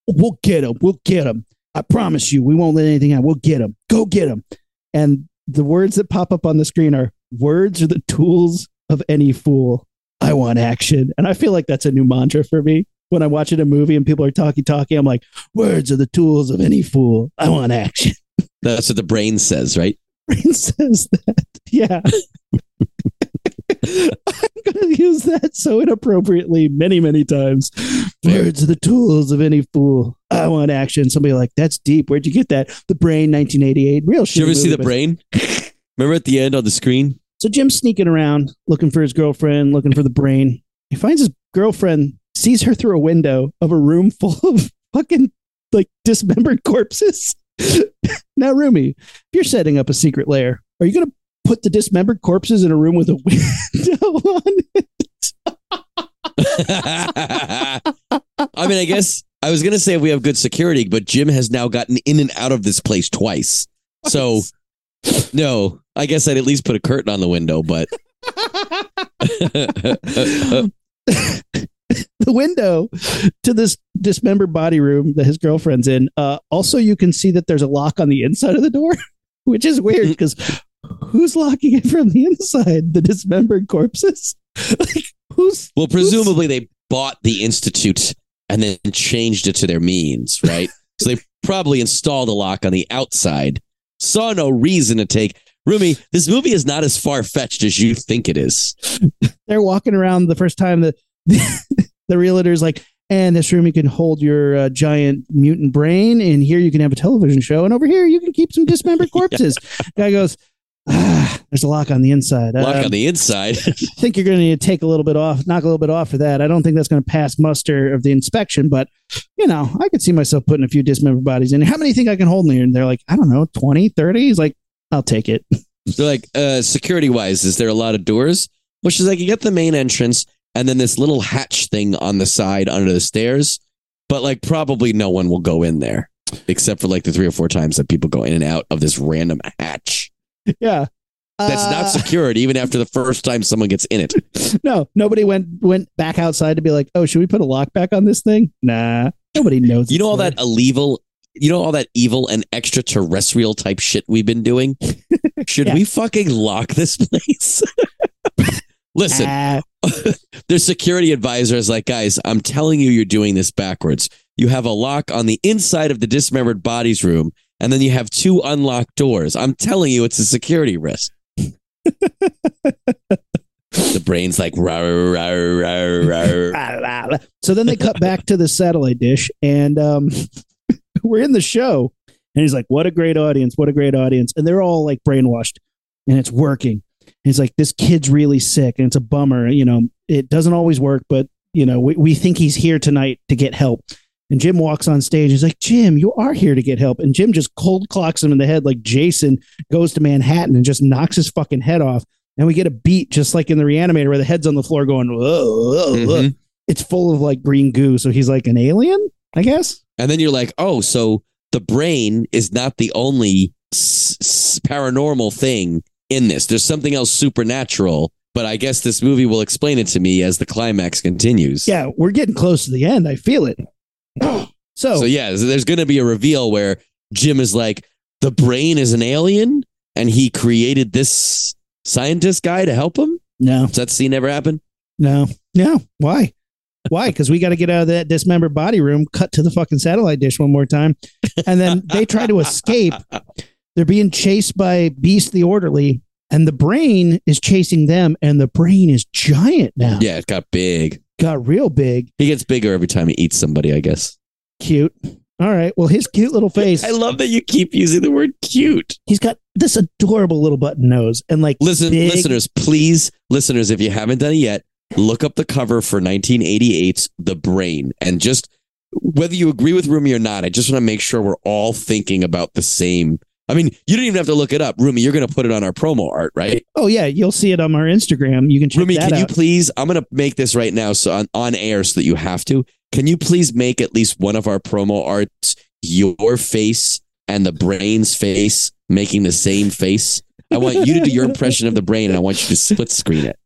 we'll get him, we'll get him. I promise you, we won't let anything out. We'll get him. Go get him. And the words that pop up on the screen are words are the tools of any fool. I want action. And I feel like that's a new mantra for me. When I'm watching a movie and people are talking, talking, I'm like, words are the tools of any fool. I want action. That's what the brain says, right? Brain says that. Yeah. I'm going to use that so inappropriately many, many times. Words are the tools of any fool. I want action. Somebody like, that's deep. Where'd you get that? The Brain, 1988. Real shit. Did you ever see the brain? Remember at the end on the screen? So Jim's sneaking around looking for his girlfriend, looking for the brain. He finds his girlfriend, sees her through a window of a room full of fucking like dismembered corpses. now, Rumi, if you're setting up a secret lair, are you going to put the dismembered corpses in a room with a window on it? I mean, I guess I was going to say we have good security, but Jim has now gotten in and out of this place twice. So, no, I guess I'd at least put a curtain on the window, but the window to this dismembered body room that his girlfriend's in. Uh, also, you can see that there's a lock on the inside of the door, which is weird because who's locking it from the inside? The dismembered corpses? like, who's well, presumably they bought the institute and then changed it to their means, right? so they probably installed a lock on the outside. Saw no reason to take. Rumi, this movie is not as far fetched as you think it is. they're walking around the first time the the realtor's like and this room you can hold your uh, giant mutant brain and here you can have a television show and over here you can keep some dismembered corpses guy goes ah, there's a lock on the inside Lock Um, on the inside. I think you're going to need to take a little bit off knock a little bit off for that i don't think that's going to pass muster of the inspection but you know i could see myself putting a few dismembered bodies in here how many think i can hold in here and they're like i don't know 20 30 he's like i'll take it They're like, uh, security wise, is there a lot of doors? Well, she's like, you get the main entrance and then this little hatch thing on the side under the stairs. But like, probably no one will go in there except for like the three or four times that people go in and out of this random hatch. yeah That's not Uh, secured even after the first time someone gets in it. No, nobody went went back outside to be like, oh, should we put a lock back on this thing? Nah, nobody knows. You know all that evil, you know all that evil and extraterrestrial type shit we've been doing? Should Yeah. we fucking lock this place? Listen, Ah, their security advisor is like, guys, I'm telling you, you're doing this backwards. You have a lock on the inside of the dismembered bodies room, and then you have two unlocked doors. I'm telling you, it's a security risk. the brain's like, rawr, rawr, rawr, rawr. so then they cut back to the satellite dish, and um, we're in the show, and he's like, "What a great audience! What a great audience!" And they're all like brainwashed, and it's working. And he's like, "This kid's really sick, and it's a bummer. You know, it doesn't always work, but you know, we, we think he's here tonight to get help." And Jim walks on stage. He's like, Jim, you are here to get help. And Jim just cold clocks him in the head like Jason goes to Manhattan and just knocks his fucking head off. And we get a beat just like in the Re-Animator where the head's on the floor going, whoa, whoa, whoa. Mhm. It's full of like green goo. So he's like an alien, I guess. And then you're like, oh, so the brain is not the only s- s- paranormal thing in this. There's something else supernatural. But I guess this movie will explain it to me as the climax continues. Yeah, we're getting close to the end. I feel it. So, So yeah, there's going to be a reveal where Jim is like, the brain is an alien, and he created this scientist guy to help him. no, Does that scene ever happen? no, no. Why? Why? Because we got to get out of that dismembered body room, cut to the fucking satellite dish one more time. And then they try to escape. They're being chased by Beast the Orderly, and the brain is chasing them, and the brain is giant now. Yeah, it got big. Got real big, He gets bigger every time he eats somebody. I guess. cute. All right. Well, his cute little face. I love that you keep using the word cute. He's got this adorable little button nose and like Listen, big- listeners, please, listeners, if you haven't done it yet, look up the cover for 1988's The Brain and just whether you agree with Rumi or not, I just want to make sure we're all thinking about the same. I mean, you don't even have to look it up. Rumi, you're going to put it on our promo art, right? Oh yeah, you'll see it on our Instagram. You can check it out. Rumi, can you please? I'm going to make this right now, so on, on air, so that you have to. Can you please make at least one of our promo arts your face and the brain's face making the same face? I want you to do your impression of the brain, and I want you to split screen it,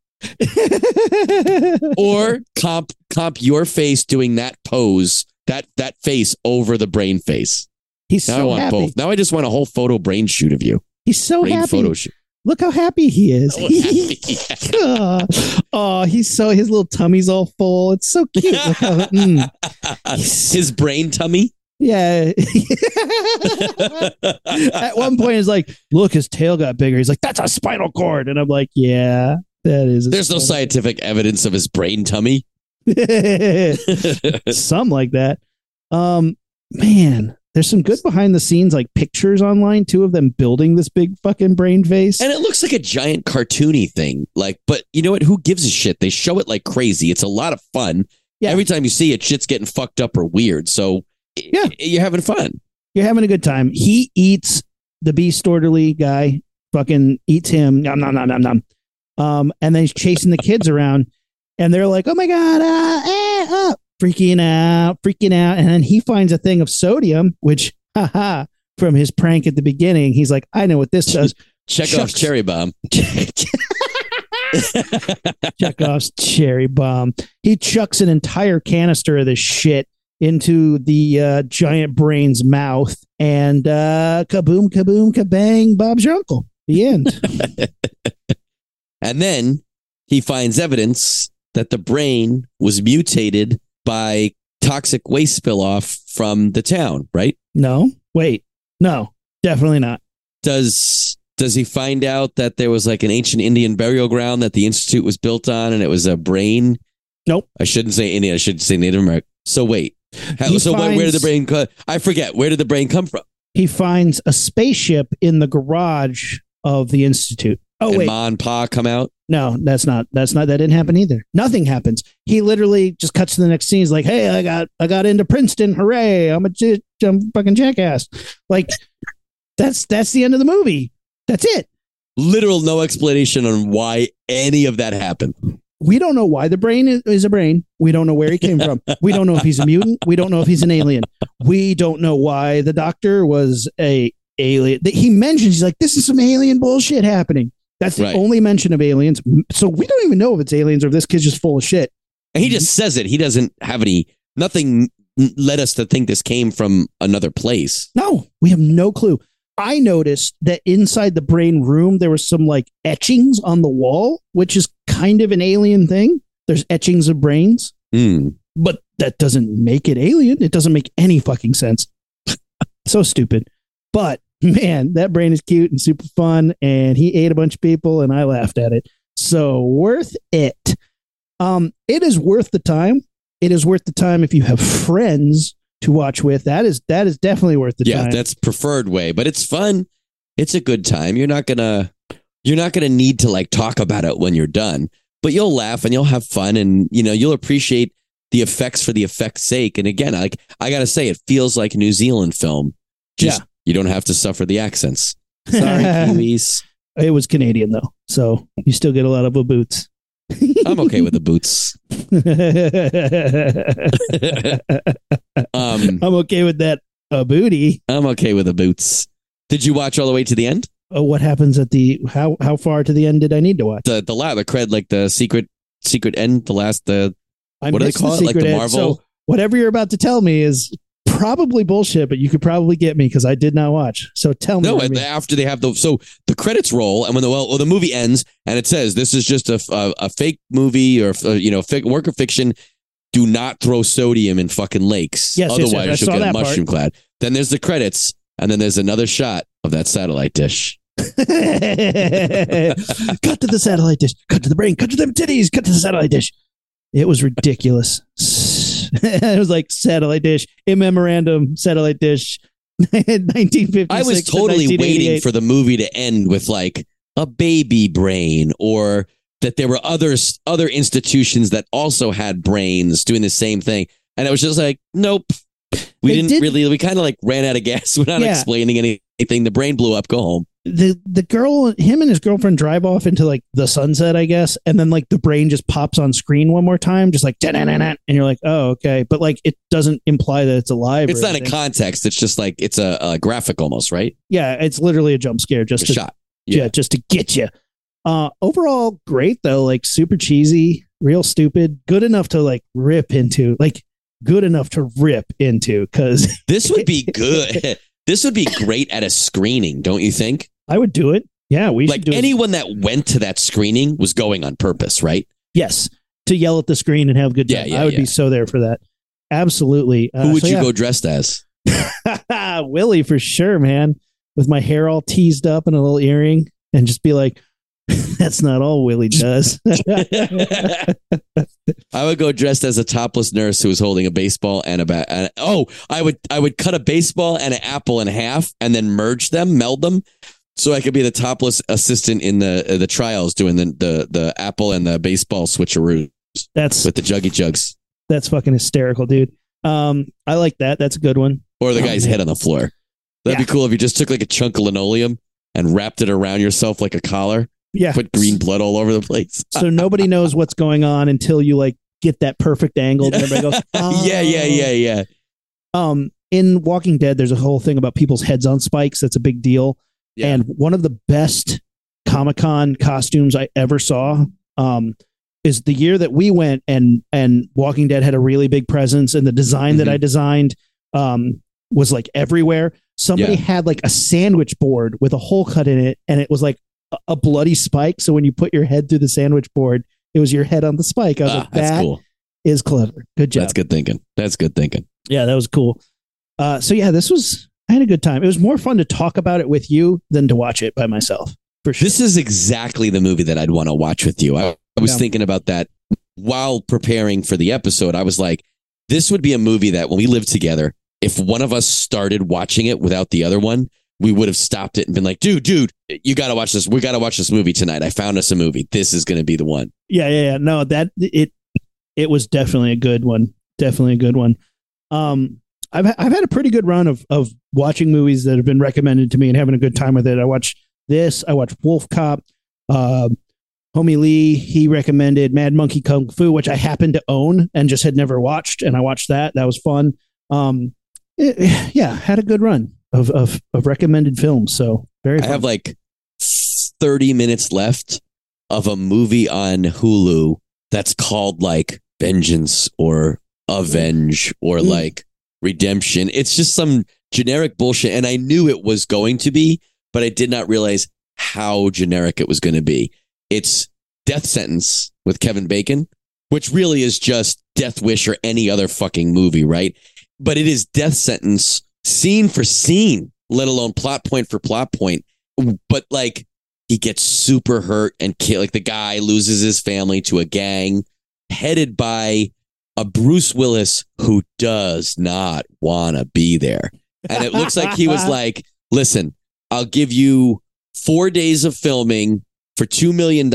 or comp comp your face doing that pose, that that face over the brain face. He's Now I want happy. both. Now I just want a whole photo brain shoot of you. He's so brain happy. photo shoot. Look how happy he is. So happy. oh, he's so his little tummy's all full. It's so cute. How, mm. His brain tummy. Yeah. At one point, he's like, "Look, his tail got bigger." He's like, "That's a spinal cord," and I'm like, "Yeah, that is." a There's no scientific evidence of his brain tummy. Some like that. Um, man, there's some good behind the scenes like pictures online too of them building this big fucking brain face. And it looks like a giant cartoony thing. Like, but you know what? Who gives a shit? They show it like crazy. It's a lot of fun. Yeah. Every time you see it, shit's getting fucked up or weird. So Yeah. you're having fun. You're having a good time. He eats the beast orderly guy. Fucking eats him. Nom nom nom nom nom. Um, and then he's chasing the kids around, and they're like, "Oh my god!" Ah, eh, ah," freaking out, freaking out. And then he finds a thing of sodium, which, haha, from his prank at the beginning, he's like, "I know what this does." Chekhov's Shucks. cherry bomb. Chekhov's cherry bomb. He chucks an entire canister of this shit into the uh, giant brain's mouth, and uh, kaboom, kaboom, kabang, Bob's your uncle. The end. And then he finds evidence that the brain was mutated by toxic waste spill off from the town, right? no, wait, no, definitely not. Does does he find out that there was like an ancient Indian burial ground that the institute was built on and it was a brain? Nope. I shouldn't say Indian, I should say Native American. So wait. How, so where, where did the brain co- I forget. Where did the brain come from? He finds a spaceship in the garage of the institute. Oh and wait, Ma and Pa come out? no, that's not. That's not. That didn't happen either. Nothing happens. He literally just cuts to the next scene. He's like, "Hey, I got, I got into Princeton. Hooray! I'm a, I'm fucking jackass." Like, that's that's the end of the movie. That's it. Literal no explanation on why any of that happened. We don't know why the brain is, is a brain. We don't know where he came from. We don't know if he's a mutant. We don't know if he's an alien. We don't know why the doctor was a alien. That He mentions he's like, "This is some alien bullshit happening." That's the Right. only mention of aliens. So we don't even know if it's aliens or if this kid's just full of shit. And he just says it. He doesn't have any nothing led us to think this came from another place. No, we have no clue. I noticed that inside the brain room there was some like etchings on the wall, which is kind of an alien thing. There's etchings of brains, Mm. but that doesn't make it alien. It doesn't make any fucking sense. so stupid. But man, that brain is cute and super fun. And he ate a bunch of people and I laughed at it. So worth it. Um, it is worth the time. It is worth the time if you have friends to watch with. That is that is definitely worth the Yeah, time. Yeah, that's preferred way, but it's fun. It's a good time. You're not gonna you're not gonna need to like talk about it when you're done, but you'll laugh and you'll have fun, and you know you'll appreciate the effects for the effect's sake. And again, like I gotta say, it feels like a New Zealand film. Just you don't have to suffer the accents. Sorry, Kiwis. it was Canadian though, so you still get a lot of a boots. I'm okay with the boots. um, I'm okay with that a booty. I'm okay with the boots. Did you watch all the way to the end? Uh, what happens at the how how far to the end did I need to watch? The the la the cred like the secret secret end the last the I what do they call it like secret the end, So whatever you're about to tell me is probably bullshit, but you could probably get me because I did not watch. So tell me. No, Remy. and after they have the so the credits roll, and when the well, the movie ends, and it says this is just a a, a fake movie or uh, you know fic, work of fiction. Do not throw sodium in fucking lakes, Yes, yes, yes, otherwise you'll get that part. mushroom clad. Then there's the credits, and then there's another shot of that satellite dish. cut to the satellite dish. Cut to the brain. Cut to them titties. Cut to the satellite dish. It was ridiculous. it was like satellite dish in memorandum satellite dish. 1956. I was to totally waiting for the movie to end with like a baby brain or that there were others other institutions that also had brains doing the same thing. And I was just like, nope. We didn't did- really we kind of like ran out of gas. We're not Yeah. explaining anything. The brain blew up, go home. The the girl him and his girlfriend drive off into like the sunset i guess and then like the brain just pops on screen one more time just like and you're like oh okay but like it doesn't imply that it's alive It's not anything. context. It's just like it's a, a graphic almost, right? yeah it's literally a jump scare just a to shot. yeah. Yeah. just to get you uh overall great though like super cheesy real stupid good enough to like rip into like good enough to rip into because This would be good. This would be great at a screening, don't you think? i would do it yeah we should Like do it. anyone that went to that screening was going on purpose, right? yes to yell at the screen and have a good Yeah, time yeah, i would yeah. be so there for that absolutely Uh, Who would so you yeah. go dressed as? Willie for sure, man. With my hair all teased up and a little earring, and just be like, "That's not all Willie does." I would go dressed as a topless nurse who was holding a baseball and a bat. And, oh, I would I would cut a baseball and an apple in half and then merge them, meld them, so I could be the topless assistant in the uh, the trials doing the the the apple and the baseball switcheroo that's with the juggy jugs that's fucking hysterical, dude. Um, I like that. That's a good one. or the Oh, guy's man. head on the floor. That'd Yeah. be cool if you just took like a chunk of linoleum and wrapped it around yourself like a collar, Yeah. put green blood all over the place. So nobody knows what's going on until you like get that perfect angle. And everybody goes, yeah, yeah, "Oh." yeah, yeah. Um, in Walking Dead, there's a whole thing about people's heads on spikes. That's a big deal. Yeah. And one of the best Comic Con costumes I ever saw um, is the year that we went and and Walking Dead had a really big presence, and the design that Mhm. I designed um, was like everywhere. Somebody Yeah. had like a sandwich board with a hole cut in it, and it was like a, bloody spike. So when you put your head through the sandwich board, it was your head on the spike. I was Ah, like, that's that is cool. clever. Good job. That's good thinking. That's good thinking. Yeah, that was cool. Uh, so yeah, this was I had a good time. It was more fun to talk about it with you than to watch it by myself. For sure. This is exactly the movie that I'd want to watch with you. I, I was Yeah. thinking about that while preparing for the episode. I was like, this would be a movie that when we lived together, if one of us started watching it without the other one, we would have stopped it and been like, dude, dude, you got to watch this. We got to watch this movie tonight. I found us a movie. This is going to be the one. yeah, yeah, yeah. No, that it it was definitely a good one. Definitely a good one. Um, I've I've had a pretty good run of of watching movies that have been recommended to me and having a good time with it. I watched this. I watched Wolf Cop. Uh, Homie Lee he recommended Mad Monkey Kung Fu, which I happened to own and just had never watched, and I watched that. That was fun. Um, it- yeah, had a good run of of of recommended films. So very. I have like 30 minutes left of a movie on Hulu that's called like Vengeance or Avenge or Mm. like Redemption. It's just some generic bullshit. And I knew it was going to be, but I did not realize how generic it was going to be. It's Death Sentence with Kevin Bacon. which really is just Death Wish or any other fucking movie, right? But it is Death Sentence scene for scene, let alone plot point for plot point. But like he gets super hurt and kill like the guy loses his family to a gang headed by a Bruce Willis who does not want to be there. And it looks like he was like, listen, I'll give you four days of filming for $2 million.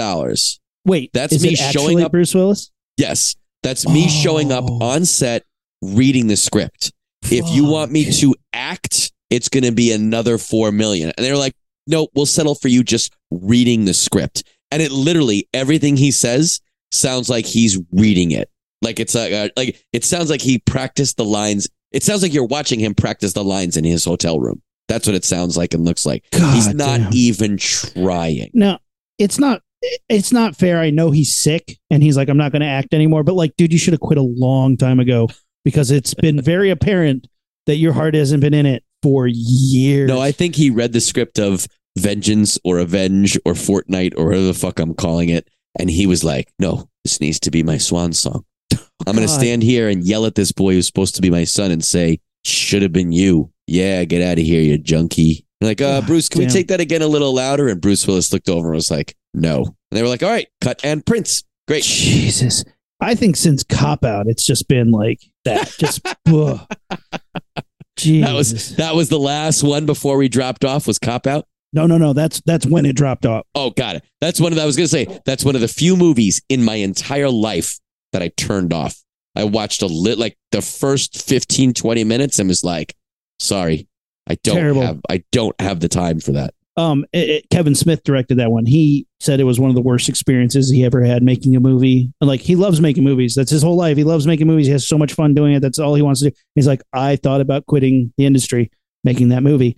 Wait, That's me showing up- Bruce Willis. Yes, that's me showing up Oh. on set reading the script. If you want me to act, it's going to be another 4 million. And they're like, no, we'll settle for you just reading the script. And it literally, everything he says sounds like he's reading it. Like it's like, uh, like it sounds like he practiced the lines. It sounds like you're watching him practice the lines in his hotel room. That's what it sounds like and looks like. he's not damn. even trying. No, it's not. It's not fair. I know he's sick, and he's like, I'm not going to act anymore. But like, dude, you should have quit a long time ago because it's been very apparent that your heart hasn't been in it for years. No, I think he read the script of Vengeance or Avenge or Fortnite or whatever the fuck I'm calling it. And he was like, no, this needs to be my swan song. I'm going to stand here and yell at this boy who's supposed to be my son and say, should have been you. Yeah, get out of here, you junkie. Like, uh, Bruce, can we take that again a little louder? And Bruce Willis looked over and was like, no. And they were like, all right, cut and Prince. Great. Jesus. I think since Cop Out, it's just been like that. Just. Jesus. That was that was the last one before we dropped off was Cop Out. no, no, no. That's that's when it dropped off. Oh, got it. That's one of the, I was to say, that's one of the few movies in my entire life that I turned off. I watched a lit like the first 15, 20 minutes and was like, sorry, I don't Terrible. have, I don't have the time for that. Um, it- it- Kevin Smith directed that one. He said it was one of the worst experiences he ever had making a movie. And like he loves making movies. That's his whole life. He loves making movies. He has so much fun doing it. That's all he wants to do. He's like, I thought about quitting the industry, making that movie.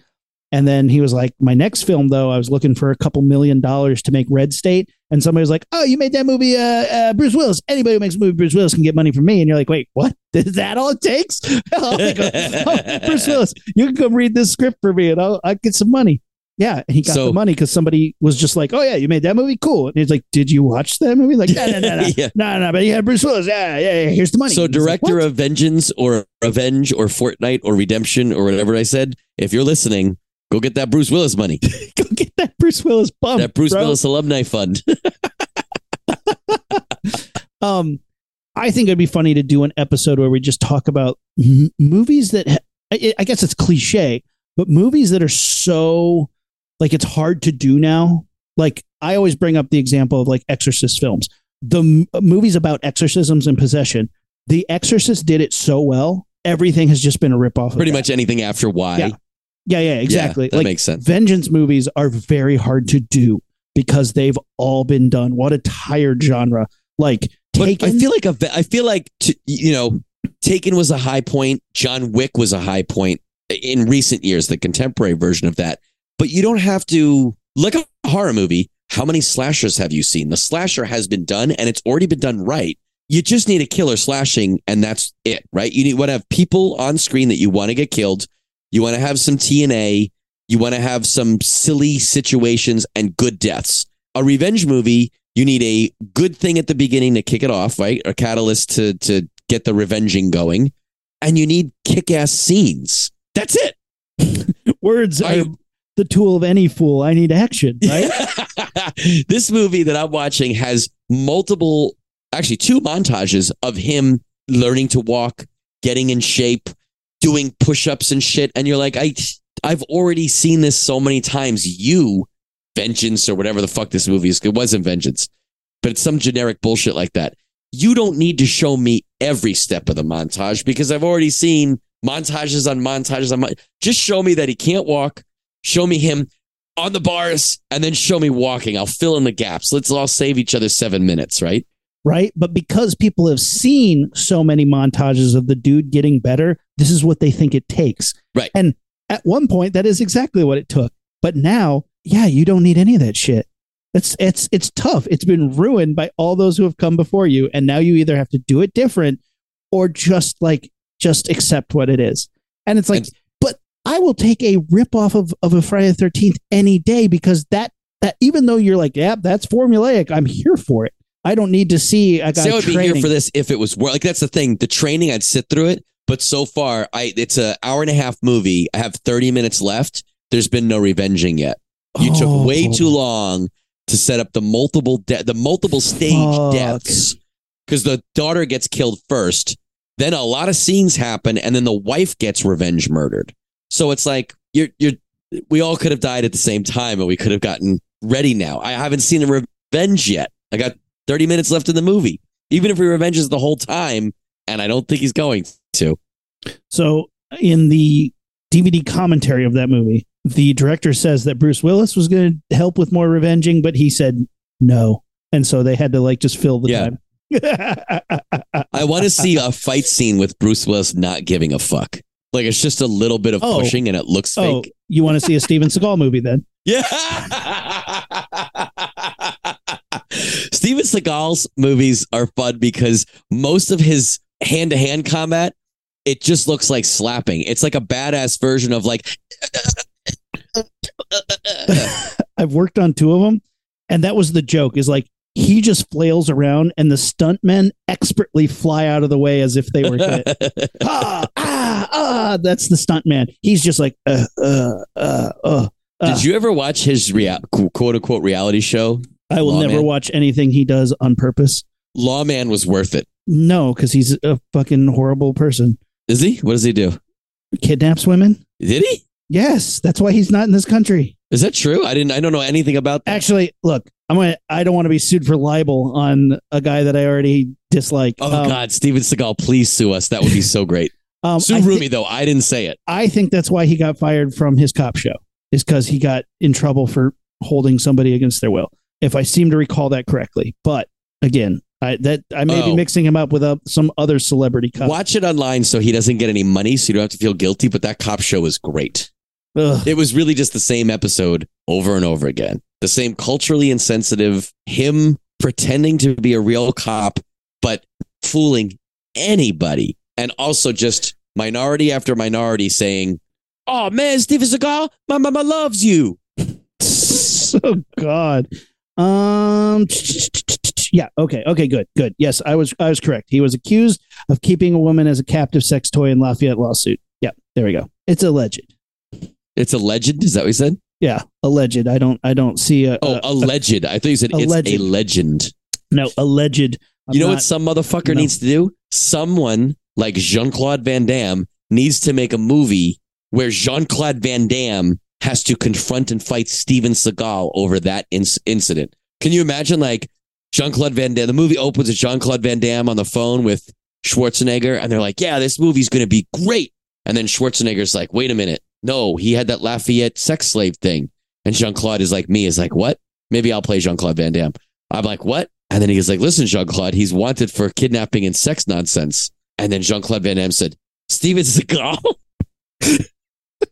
And then he was like, my next film though, I was looking for a couple million dollars to make Red State. And somebody was like, oh, you made that movie, uh, uh, Bruce Willis. Anybody who makes a movie, Bruce Willis can get money from me. And you're like, wait, what? Is that all it takes? I'll make a- oh, Bruce Willis, you can come read this script for me and I'll, I'll get some money. Yeah, he got So- the money because somebody was just like, "Oh yeah, you made that movie, cool." And he's like, "Did you watch that movie?" Like, no, no, no, no, Yeah. no, no. But yeah, Bruce Willis, yeah, yeah, yeah. Here's the money. So like, director "What?" of Vengeance or Revenge or Fortnite or Redemption or whatever I said, if you're listening, go get that Bruce Willis money, go get that Bruce Willis bump. that Bruce bro. Willis alumni fund. Um, I think it'd be funny to do an episode where we just talk about m- movies that ha- I, I guess it's cliche, but movies that are so like it's hard to do now. Like I always bring up the example of like Exorcist films, the m- movies about exorcisms and possession. The Exorcist did it so well. Everything has just been a ripoff. of Pretty that. much anything after Y. Yeah, Yeah, yeah, exactly. Yeah, that like makes sense. vengeance movies are very hard to do because they've all been done. What a tired genre. Like But Taken. I feel like a, I feel like to, you know, Taken was a high point. John Wick was a high point in recent years, the contemporary version of that. But you don't have to look at a horror movie. How many slashers have you seen? The slasher has been done and it's already been done right. You just need a killer slashing, and that's it, right? You need want to have people on screen that you want to get killed. You want to have some TNA. You want to have some silly situations and good deaths. A revenge movie, you need a good thing at the beginning to kick it off, right? A catalyst to to get the revenging going, and you need kick-ass scenes. That's it. words I- are the tool of any fool. I need action, right? this movie that I'm watching has multiple, actually two montages of him learning to walk, getting in shape, doing push-ups and shit. And you're like, I, I've already seen this so many times. You, Vengeance or whatever the fuck this movie is. It wasn't Vengeance, but it's some generic bullshit like that. You don't need to show me every step of the montage because I've already seen montages on montages on. Mon- Just show me that he can't walk. Show me him on the bars and then show me walking. I'll fill in the gaps. Let's all save each other seven minutes, right? right? But because people have seen so many montages of the dude getting better, this is what they think it takes. Right. And at one point, that is exactly what it took. But now, yeah, you don't need any of that shit. It's it's it's tough. It's been ruined by all those who have come before you, and now you either have to do it different or just like just accept what it is. And it's like, And- I will take a rip off of, of a Friday the Thirteenth any day because that that even though you're like, yeah, that's formulaic, I'm here for it. I don't need to see a guy See, I would be here for this if it was like that's the thing. The training, I'd sit through it, but so far, I it's an hour and a half movie. I have thirty minutes left. There's been no revenging yet. You Oh. took way too long to set up the multiple de- the multiple stage Fuck. deaths because the daughter gets killed first. Then a lot of scenes happen, and then the wife gets revenge murdered. So it's like you're you're we all could have died at the same time, and we could have gotten ready now. I haven't seen the revenge yet. I got 30 minutes left in the movie. Even if he revenges the whole time, and I don't think he's going to. So in the DVD commentary of that movie, the director says that Bruce Willis was going to help with more revenging, but he said no, and so they had to like just fill the Yeah. time. I want to see a fight scene with Bruce Willis not giving a fuck. Like it's just a little bit of Oh. pushing and it looks oh, fake. you want to see a Steven Seagal movie then? Yeah. Steven Seagal's movies are fun because most of his hand to hand combat, it just looks like slapping. It's like a badass version of like. I've worked on two of them, and that was the joke. Is like he just flails around, and the stuntmen expertly fly out of the way as if they were hit. ah, ah, ah. That's the stuntman. He's just like, uh, uh, uh, uh. Did you ever watch his rea- quote unquote reality show? I will Lawman? never watch anything he does on purpose. Lawman was worth it. No, because he's a fucking horrible person. Is he? What does he do? Kidnaps women. Did he? Yes, that's why he's not in this country. Is that true? I didn't. I don't know anything about that. Actually, look, I'm gonna. I don't want to be sued for libel on a guy that I already dislike. Oh Um, God, Steven Seagal, please sue us. That would be so great. Um, sue I, thi- Rumi though. I didn't say it. I think that's why he got fired from his cop show. Is because he got in trouble for holding somebody against their will. If I seem to recall that correctly, but again, I that I may Oh. be mixing him up with uh, some other celebrity cop. Watch it online so he doesn't get any money, so you don't have to feel guilty. But that cop show was great. Ugh. It was really just the same episode over and over again. The same culturally insensitive, him pretending to be a real cop, but fooling anybody. And also just minority after minority saying, Oh man, Steven Seagal, my mama loves you. oh God. Um. Yeah. Okay. Okay. Good. Good. Yes, I was. I was correct. He was accused of keeping a woman as a captive sex toy in Lafayette lawsuit. Yeah. There we go. It's alleged. It's a legend. Is that what you said? Yeah. Alleged. I don't. I don't see a. Oh, a- alleged. I thought you said it's a legend. no. Alleged. I'm you know not- what some motherfucker no. needs to do? Someone like Jean Claude Van Damme needs to make a movie where Jean Claude Van Damme has to confront and fight Steven Seagal over that inc- incident. Can you imagine like Jean Claude Van Damme? The movie opens with Jean Claude Van Damme on the phone with Schwarzenegger, and they're like, "Yeah, this movie's going to be great." And then Schwarzenegger's like, "Wait a minute, no, he had that Lafayette sex slave thing." And Jean Claude is like, "Me is like what? Maybe I'll play Jean Claude Van Damme." I'm like, "What?" And then he's like, listen, Jean Claude, he's wanted for kidnapping and sex nonsense. And then Jean Claude Van Damme said, Steven Seagal.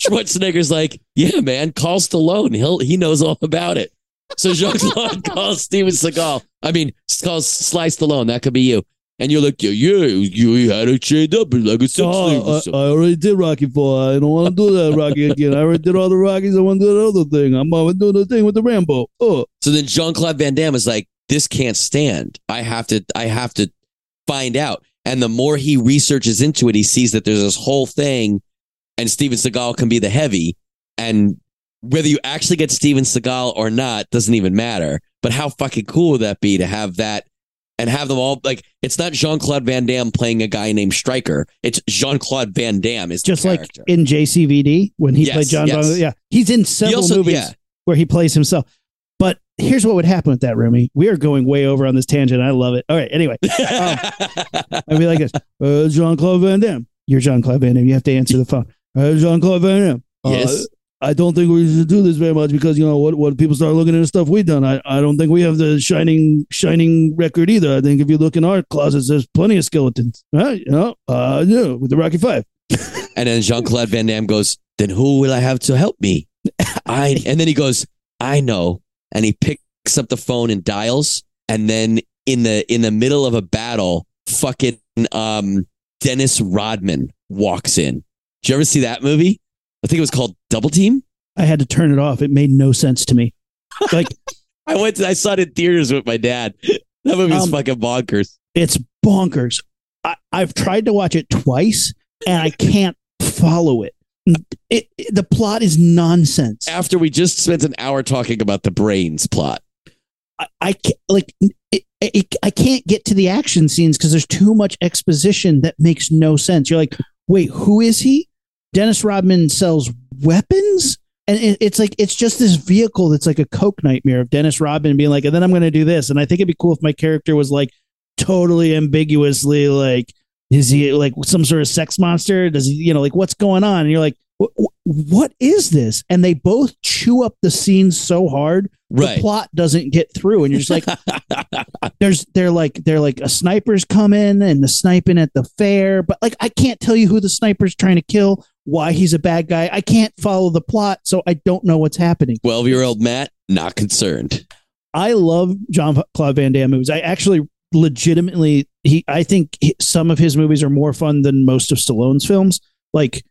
Schwarzenegger's like, yeah, man, call Stallone. He'll, he knows all about it. So Jean Claude calls Steven Seagal. I mean, calls Sly Stallone. That could be you. And you're like, yeah, yeah, you had it chained up like a sex slave. Oh, or Oh, I. I already did Rocky Four. I don't want to do that Rocky again. I already did all the Rockies. I want to do the other thing. I'm going to do the thing with the Rambo. Oh, So then Jean Claude Van Damme is like, this can't stand. I have to, I have to find out. And the more he researches into it, he sees that there's this whole thing, and Steven Seagal can be the heavy. And whether you actually get Steven Seagal or not doesn't even matter. But how fucking cool would that be to have that and have them all like it's not Jean Claude Van Damme playing a guy named Stryker. It's Jean Claude Van Damme is just like in JCVD when he Yes, played John. yes. Yeah, he's in several also- movies yeah. where he plays himself. Here's what would happen with that, Rumi. We are going way over on this tangent. I love it. All right. Anyway, I'd be like this: uh, Jean Claude Van Damme. You're Jean Claude Van Damme. You have to answer the phone. Uh, Jean Claude Van Damme. Uh, Yes. I don't think we should do this very much because you know what? What people start looking at the stuff we've done. I, I don't think we have the shining shining record either. I think if you look in our closets, there's plenty of skeletons. Right? You know, uh, yeah, with the Rocky Five. And then Jean Claude Van Damme goes, Then who will I have to help me? I and then he goes, I know. And he picks up the phone and dials. And then in the in the middle of a battle, fucking um Dennis Rodman walks in. Did you ever see that movie? I think it was called Double Team. I had to turn it off. It made no sense to me. Like I went to I saw it in theaters with my dad. That movie's Um, fucking bonkers. It's bonkers. I, I've tried to watch it twice and I can't follow it. It, it. The plot is nonsense. After we just spent an hour talking about the brains plot. I, I can't, like it, it, I can't get to the action scenes because there's too much exposition that makes no sense. You're like, wait, who is he? Dennis Rodman sells weapons, and it, it's like it's just this vehicle that's like a coke nightmare of Dennis Rodman being like, and then I'm going to do this, and I think it'd be cool if my character was like totally ambiguously like, is he like some sort of sex monster? Does he, you know, like what's going on? And you're like, "Wh- wh- what is this? And they both chew up the scene so hard Right. the plot doesn't get through and you're just like there's they're like they're like a sniper's coming and the sniping at the fair but like i can't tell you who the sniper's trying to kill why he's a bad guy i can't follow the plot so i don't know what's happening 12 year old Matt, not concerned. i love john claude van damme movies i actually legitimately he i think some of his movies are more fun than most of stallone's films like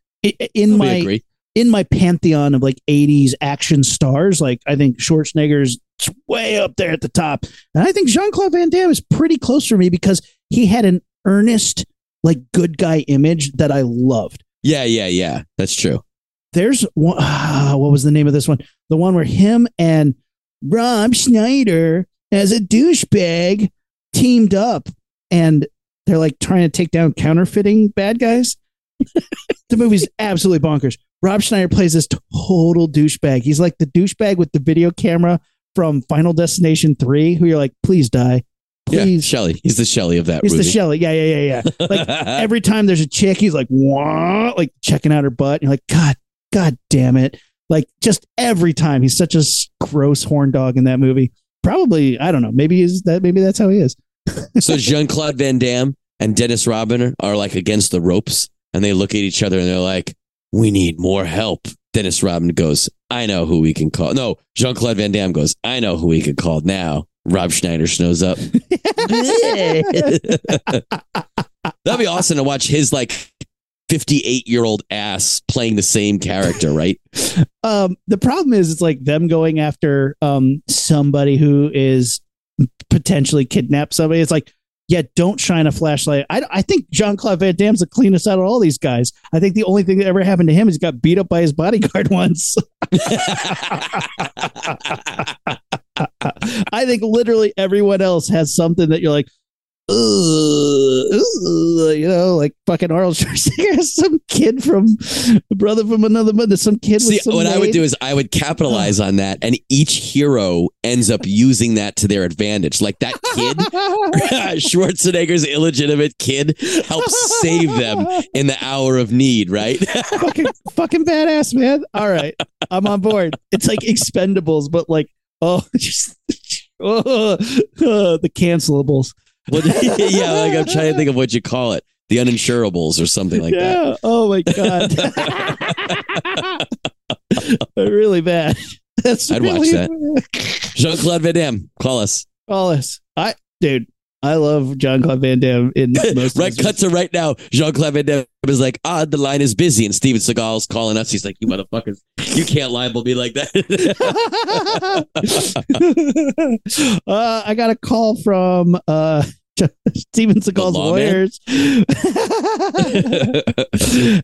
in my agree. in my pantheon of like 80s action stars, like I think Schwarzenegger's way up there at the top. And I think Jean Claude Van Damme is pretty close for me because he had an earnest, like good guy image that I loved. Yeah, yeah, yeah. That's true. There's one, ah, what was the name of this one? The one where him and Rob Schneider as a douchebag teamed up and they're like trying to take down counterfeiting bad guys. the movie's absolutely bonkers. Rob Schneider plays this total douchebag. He's like the douchebag with the video camera from Final Destination 3, who you're like, please die. Yeah, Please. Shelly. He's the Shelly of that He's the. Shelly. Yeah, yeah, yeah, yeah. Like every time there's a chick, he's like, what? Like checking out her butt. And you're like, God, God damn it. Like just every time. He's such a gross horn dog in that movie. Probably, I don't know. Maybe is that maybe that's how he is. So Jean Claude Van Damme and Dennis Rodman are, like against the ropes, and they look at each other and they're like, "We need more help." Dennis Rodman goes, "I know who we can call." No, Jean Claude Van Damme goes, "I know who we can call now." Rob Schneider snows up. That'd be awesome to watch his like fifty-eight-year-old ass playing the same character, right? um the problem is it's like them going after um somebody who is potentially kidnap somebody. It's like yeah don't shine a flashlight. I, I think jean-claude van damme's the cleanest out of all these guys. I think the only thing that ever happened to him is he got beat up by his bodyguard once. I think literally everyone else has something that you're like "Ugh, ugh," you know, like fucking Arnold Schwarzenegger, some kid from brother from another mother, some kid. See, with some what I would do is I would capitalize on that, and each hero ends up using that to their advantage. Like that kid, Schwarzenegger's illegitimate kid, helps save them in the hour of need, right? fucking fucking badass, man. All right, I'm on board. It's like Expendables, but like oh, just oh, uh, the cancelables. Well, yeah, like I'm trying to think of what you call it, the uninsurables or something like that. Oh my god. really bad. That's I'd watch that. Jean Claude Van Damme, call us. Call us. I dude, I love John Claude Van Damme in most. Right, cut to right now. Jean Claude Van Damme is like, ah, the line is busy, and Steven Seagal's calling us. He's like, you motherfuckers, you can't libel me like that. uh, I got a call from uh, Steven Seagal's lawyers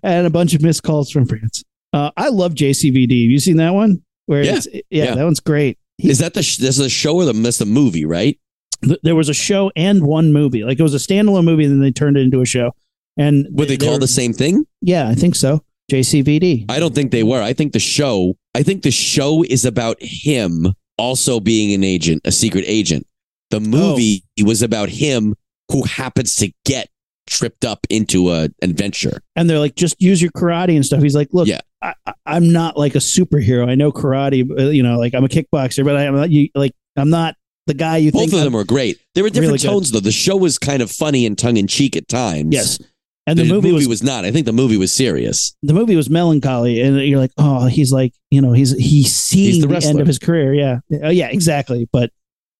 and a bunch of missed calls from France. Uh, I love JCVD. Have you seen that one? Where Yeah. it's, yeah, Yeah. that one's great. He- is that the sh- this is a show or the that's the movie, right? Th- there was a show and one movie. Like it was a standalone movie, and then they turned it into a show. And Were they called the same thing? Yeah, I think so. JCVD. I don't think they were. I think the show. I think the show is about him also being an agent, a secret agent. The movie was about him who happens to get tripped up into a adventure. and they're like, just use your karate and stuff. He's like, look, Yeah. I, I'm not like a superhero. I know karate, uh, you know, like I'm a kickboxer, but I'm not you like I'm not the guy you Both of I'm- them were great. They were different Really good. tones though. The show was kind of funny and tongue in cheek at times. yes, and The, the, movie, was, was not. I think the movie was serious. the movie was melancholy, and you're like, oh, he's like, you know, he's he's seeing He's the the, end of his career. Yeah, oh yeah, exactly. But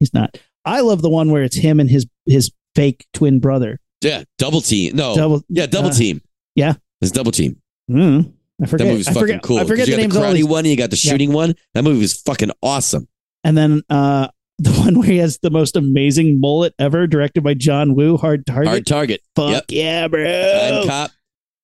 he's not. I love the one where it's him and his his fake twin brother. Yeah, double team. No, Double, yeah, double uh, team. yeah. it's double team. Mm, I forget. That movie's I fucking forget, cool. I forget the got names the of all karate these. one and you got the Yeah. shooting one. That movie was fucking awesome. And then uh, the one where he has the most amazing mullet ever, directed by John Woo. Hard Target. Hard target. Fuck Yep. yeah, bro. Time cop.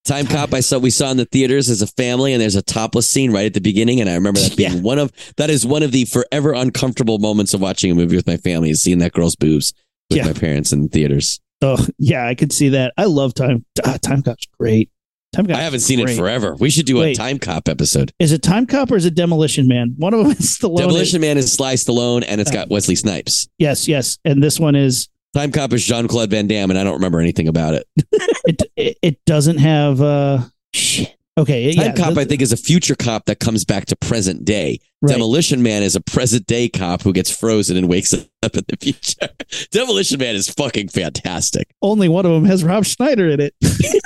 Time cop. I saw we saw in the theaters as a family, and there's a topless scene right at the beginning, and I remember that being Yeah. one of that is one of the forever uncomfortable moments of watching a movie with my family is seeing that girl's boobs with Yeah. my parents in the theaters. Oh yeah, I could see that. I love Time. Ah, Time Cop's great. Time Cop. I haven't seen great. it forever. We should do a Time Cop episode. Is it Time Cop or is it Demolition Man? One of them is Stallone. Demolition Man is Sly Stallone, and it's got Wesley Snipes. Yes, yes, and this one is Time Cop is Jean Claude Van Damme, and I don't remember anything about it. it. It, it doesn't have uh shit. Okay, Time yeah, Cop, I think, is a future cop that comes back to present day. right. Demolition Man is a present day cop who gets frozen and wakes up in the future. Demolition Man is fucking fantastic. Only one of them has Rob Schneider in it.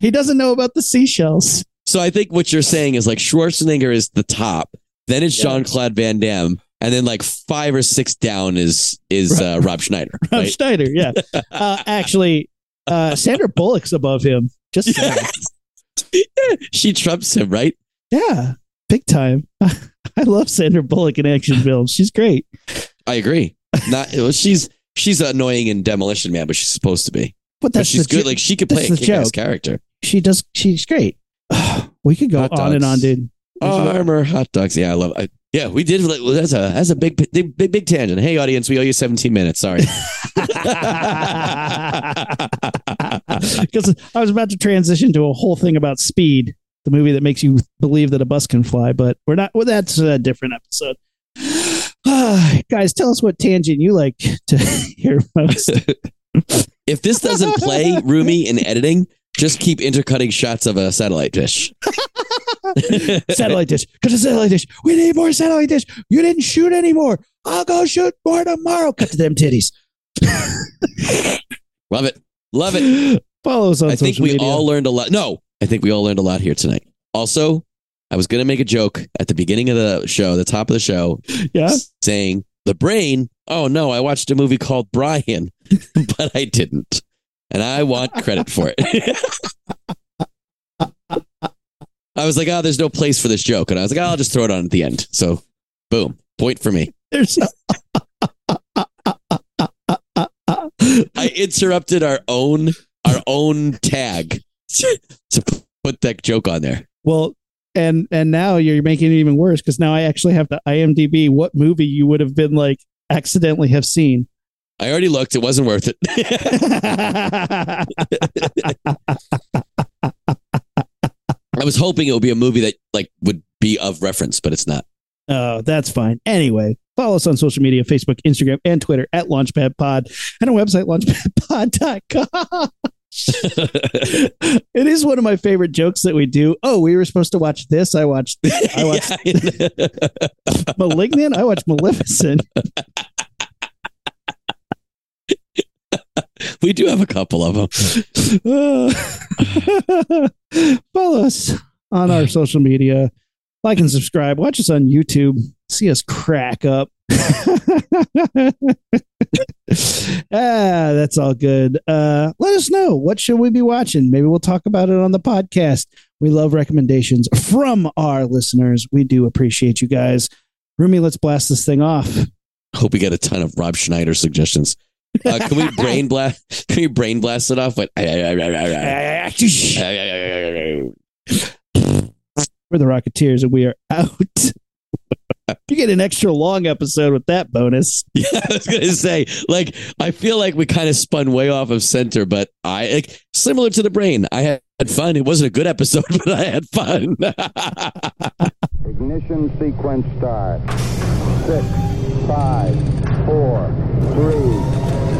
he doesn't know about the seashells. So I think what you're saying is like Schwarzenegger is the top, then it's Yeah. Jean Claude Van Damme, and then like five or six down is is uh, Rob Schneider. Rob Right? Schneider, yeah. Uh, actually, uh, Sandra Bullock's above him. Just she trumps him, right? yeah, big time. I love Sandra Bullock in action films. She's great. I agree. Not well, she's she's annoying in Demolition Man, but she's supposed to be. But But that's she's good. jo- Like she could play a kick-ass character. She does. She's great. we could go on and on, dude. Oh, Armour hot dogs. Yeah, I love. I, yeah, we did. well, That's a that's a big big big big tangent. Hey, audience, we owe you 17 minutes. Sorry. Because I was about to transition to a whole thing about Speed, the movie that makes you believe that a bus can fly, but we're not. Well, that's a different episode. Guys, tell us what tangent you like to hear most. if this doesn't play, Rumi, in editing, just keep intercutting shots of a satellite dish. satellite dish. Because a satellite dish. We need more satellite dish. You didn't shoot anymore. I'll go shoot more tomorrow. Cut to them titties. Love it. Love it. Follow us on I think we media. all learned a lot. No, I think we all learned a lot here tonight. Also, I was going to make a joke at the beginning of the show, the top of the show, yeah. saying the brain. Oh no, I watched a movie called Brian, but I didn't, and I want credit for it. I was like, oh, there's no place for this joke, and I was like, oh, I'll just throw it on at the end. So, boom, point for me. There's I interrupted our own our own tag to put that joke on there. well, and and now you're making it even worse because now I actually have to IMDb what movie you would have been like accidentally have seen. I already looked; it wasn't worth it. I was hoping it would be a movie that like would be of reference, but it's not. Oh, that's fine. Anyway, follow us on social media Facebook, Instagram, and Twitter at Launchpad Pod and our website, launchpadpod.com. it is one of my favorite jokes that we do. Oh, we were supposed to watch this. I watched I watched. Malignant. I watched Maleficent. We do have a couple of them. follow us on our social media. Like and subscribe. Watch us on YouTube. See us crack up. ah, that's all good. Uh, let us know what should we be watching. Maybe we'll talk about it on the podcast. We love recommendations from our listeners. We do appreciate you guys. Rumi, let's blast this thing off. Hope we get a ton of Rob Schneider suggestions. Uh, can we brain blast? Can we brain blast it off? But We're the Rocketeers, and we are out. you get an extra long episode with that bonus. Yeah, I was gonna say, like, I feel like we kind of spun way off of center, but I like similar to the brain. I had fun. It wasn't a good episode, but I had fun. Ignition sequence start. Six, five, four, three,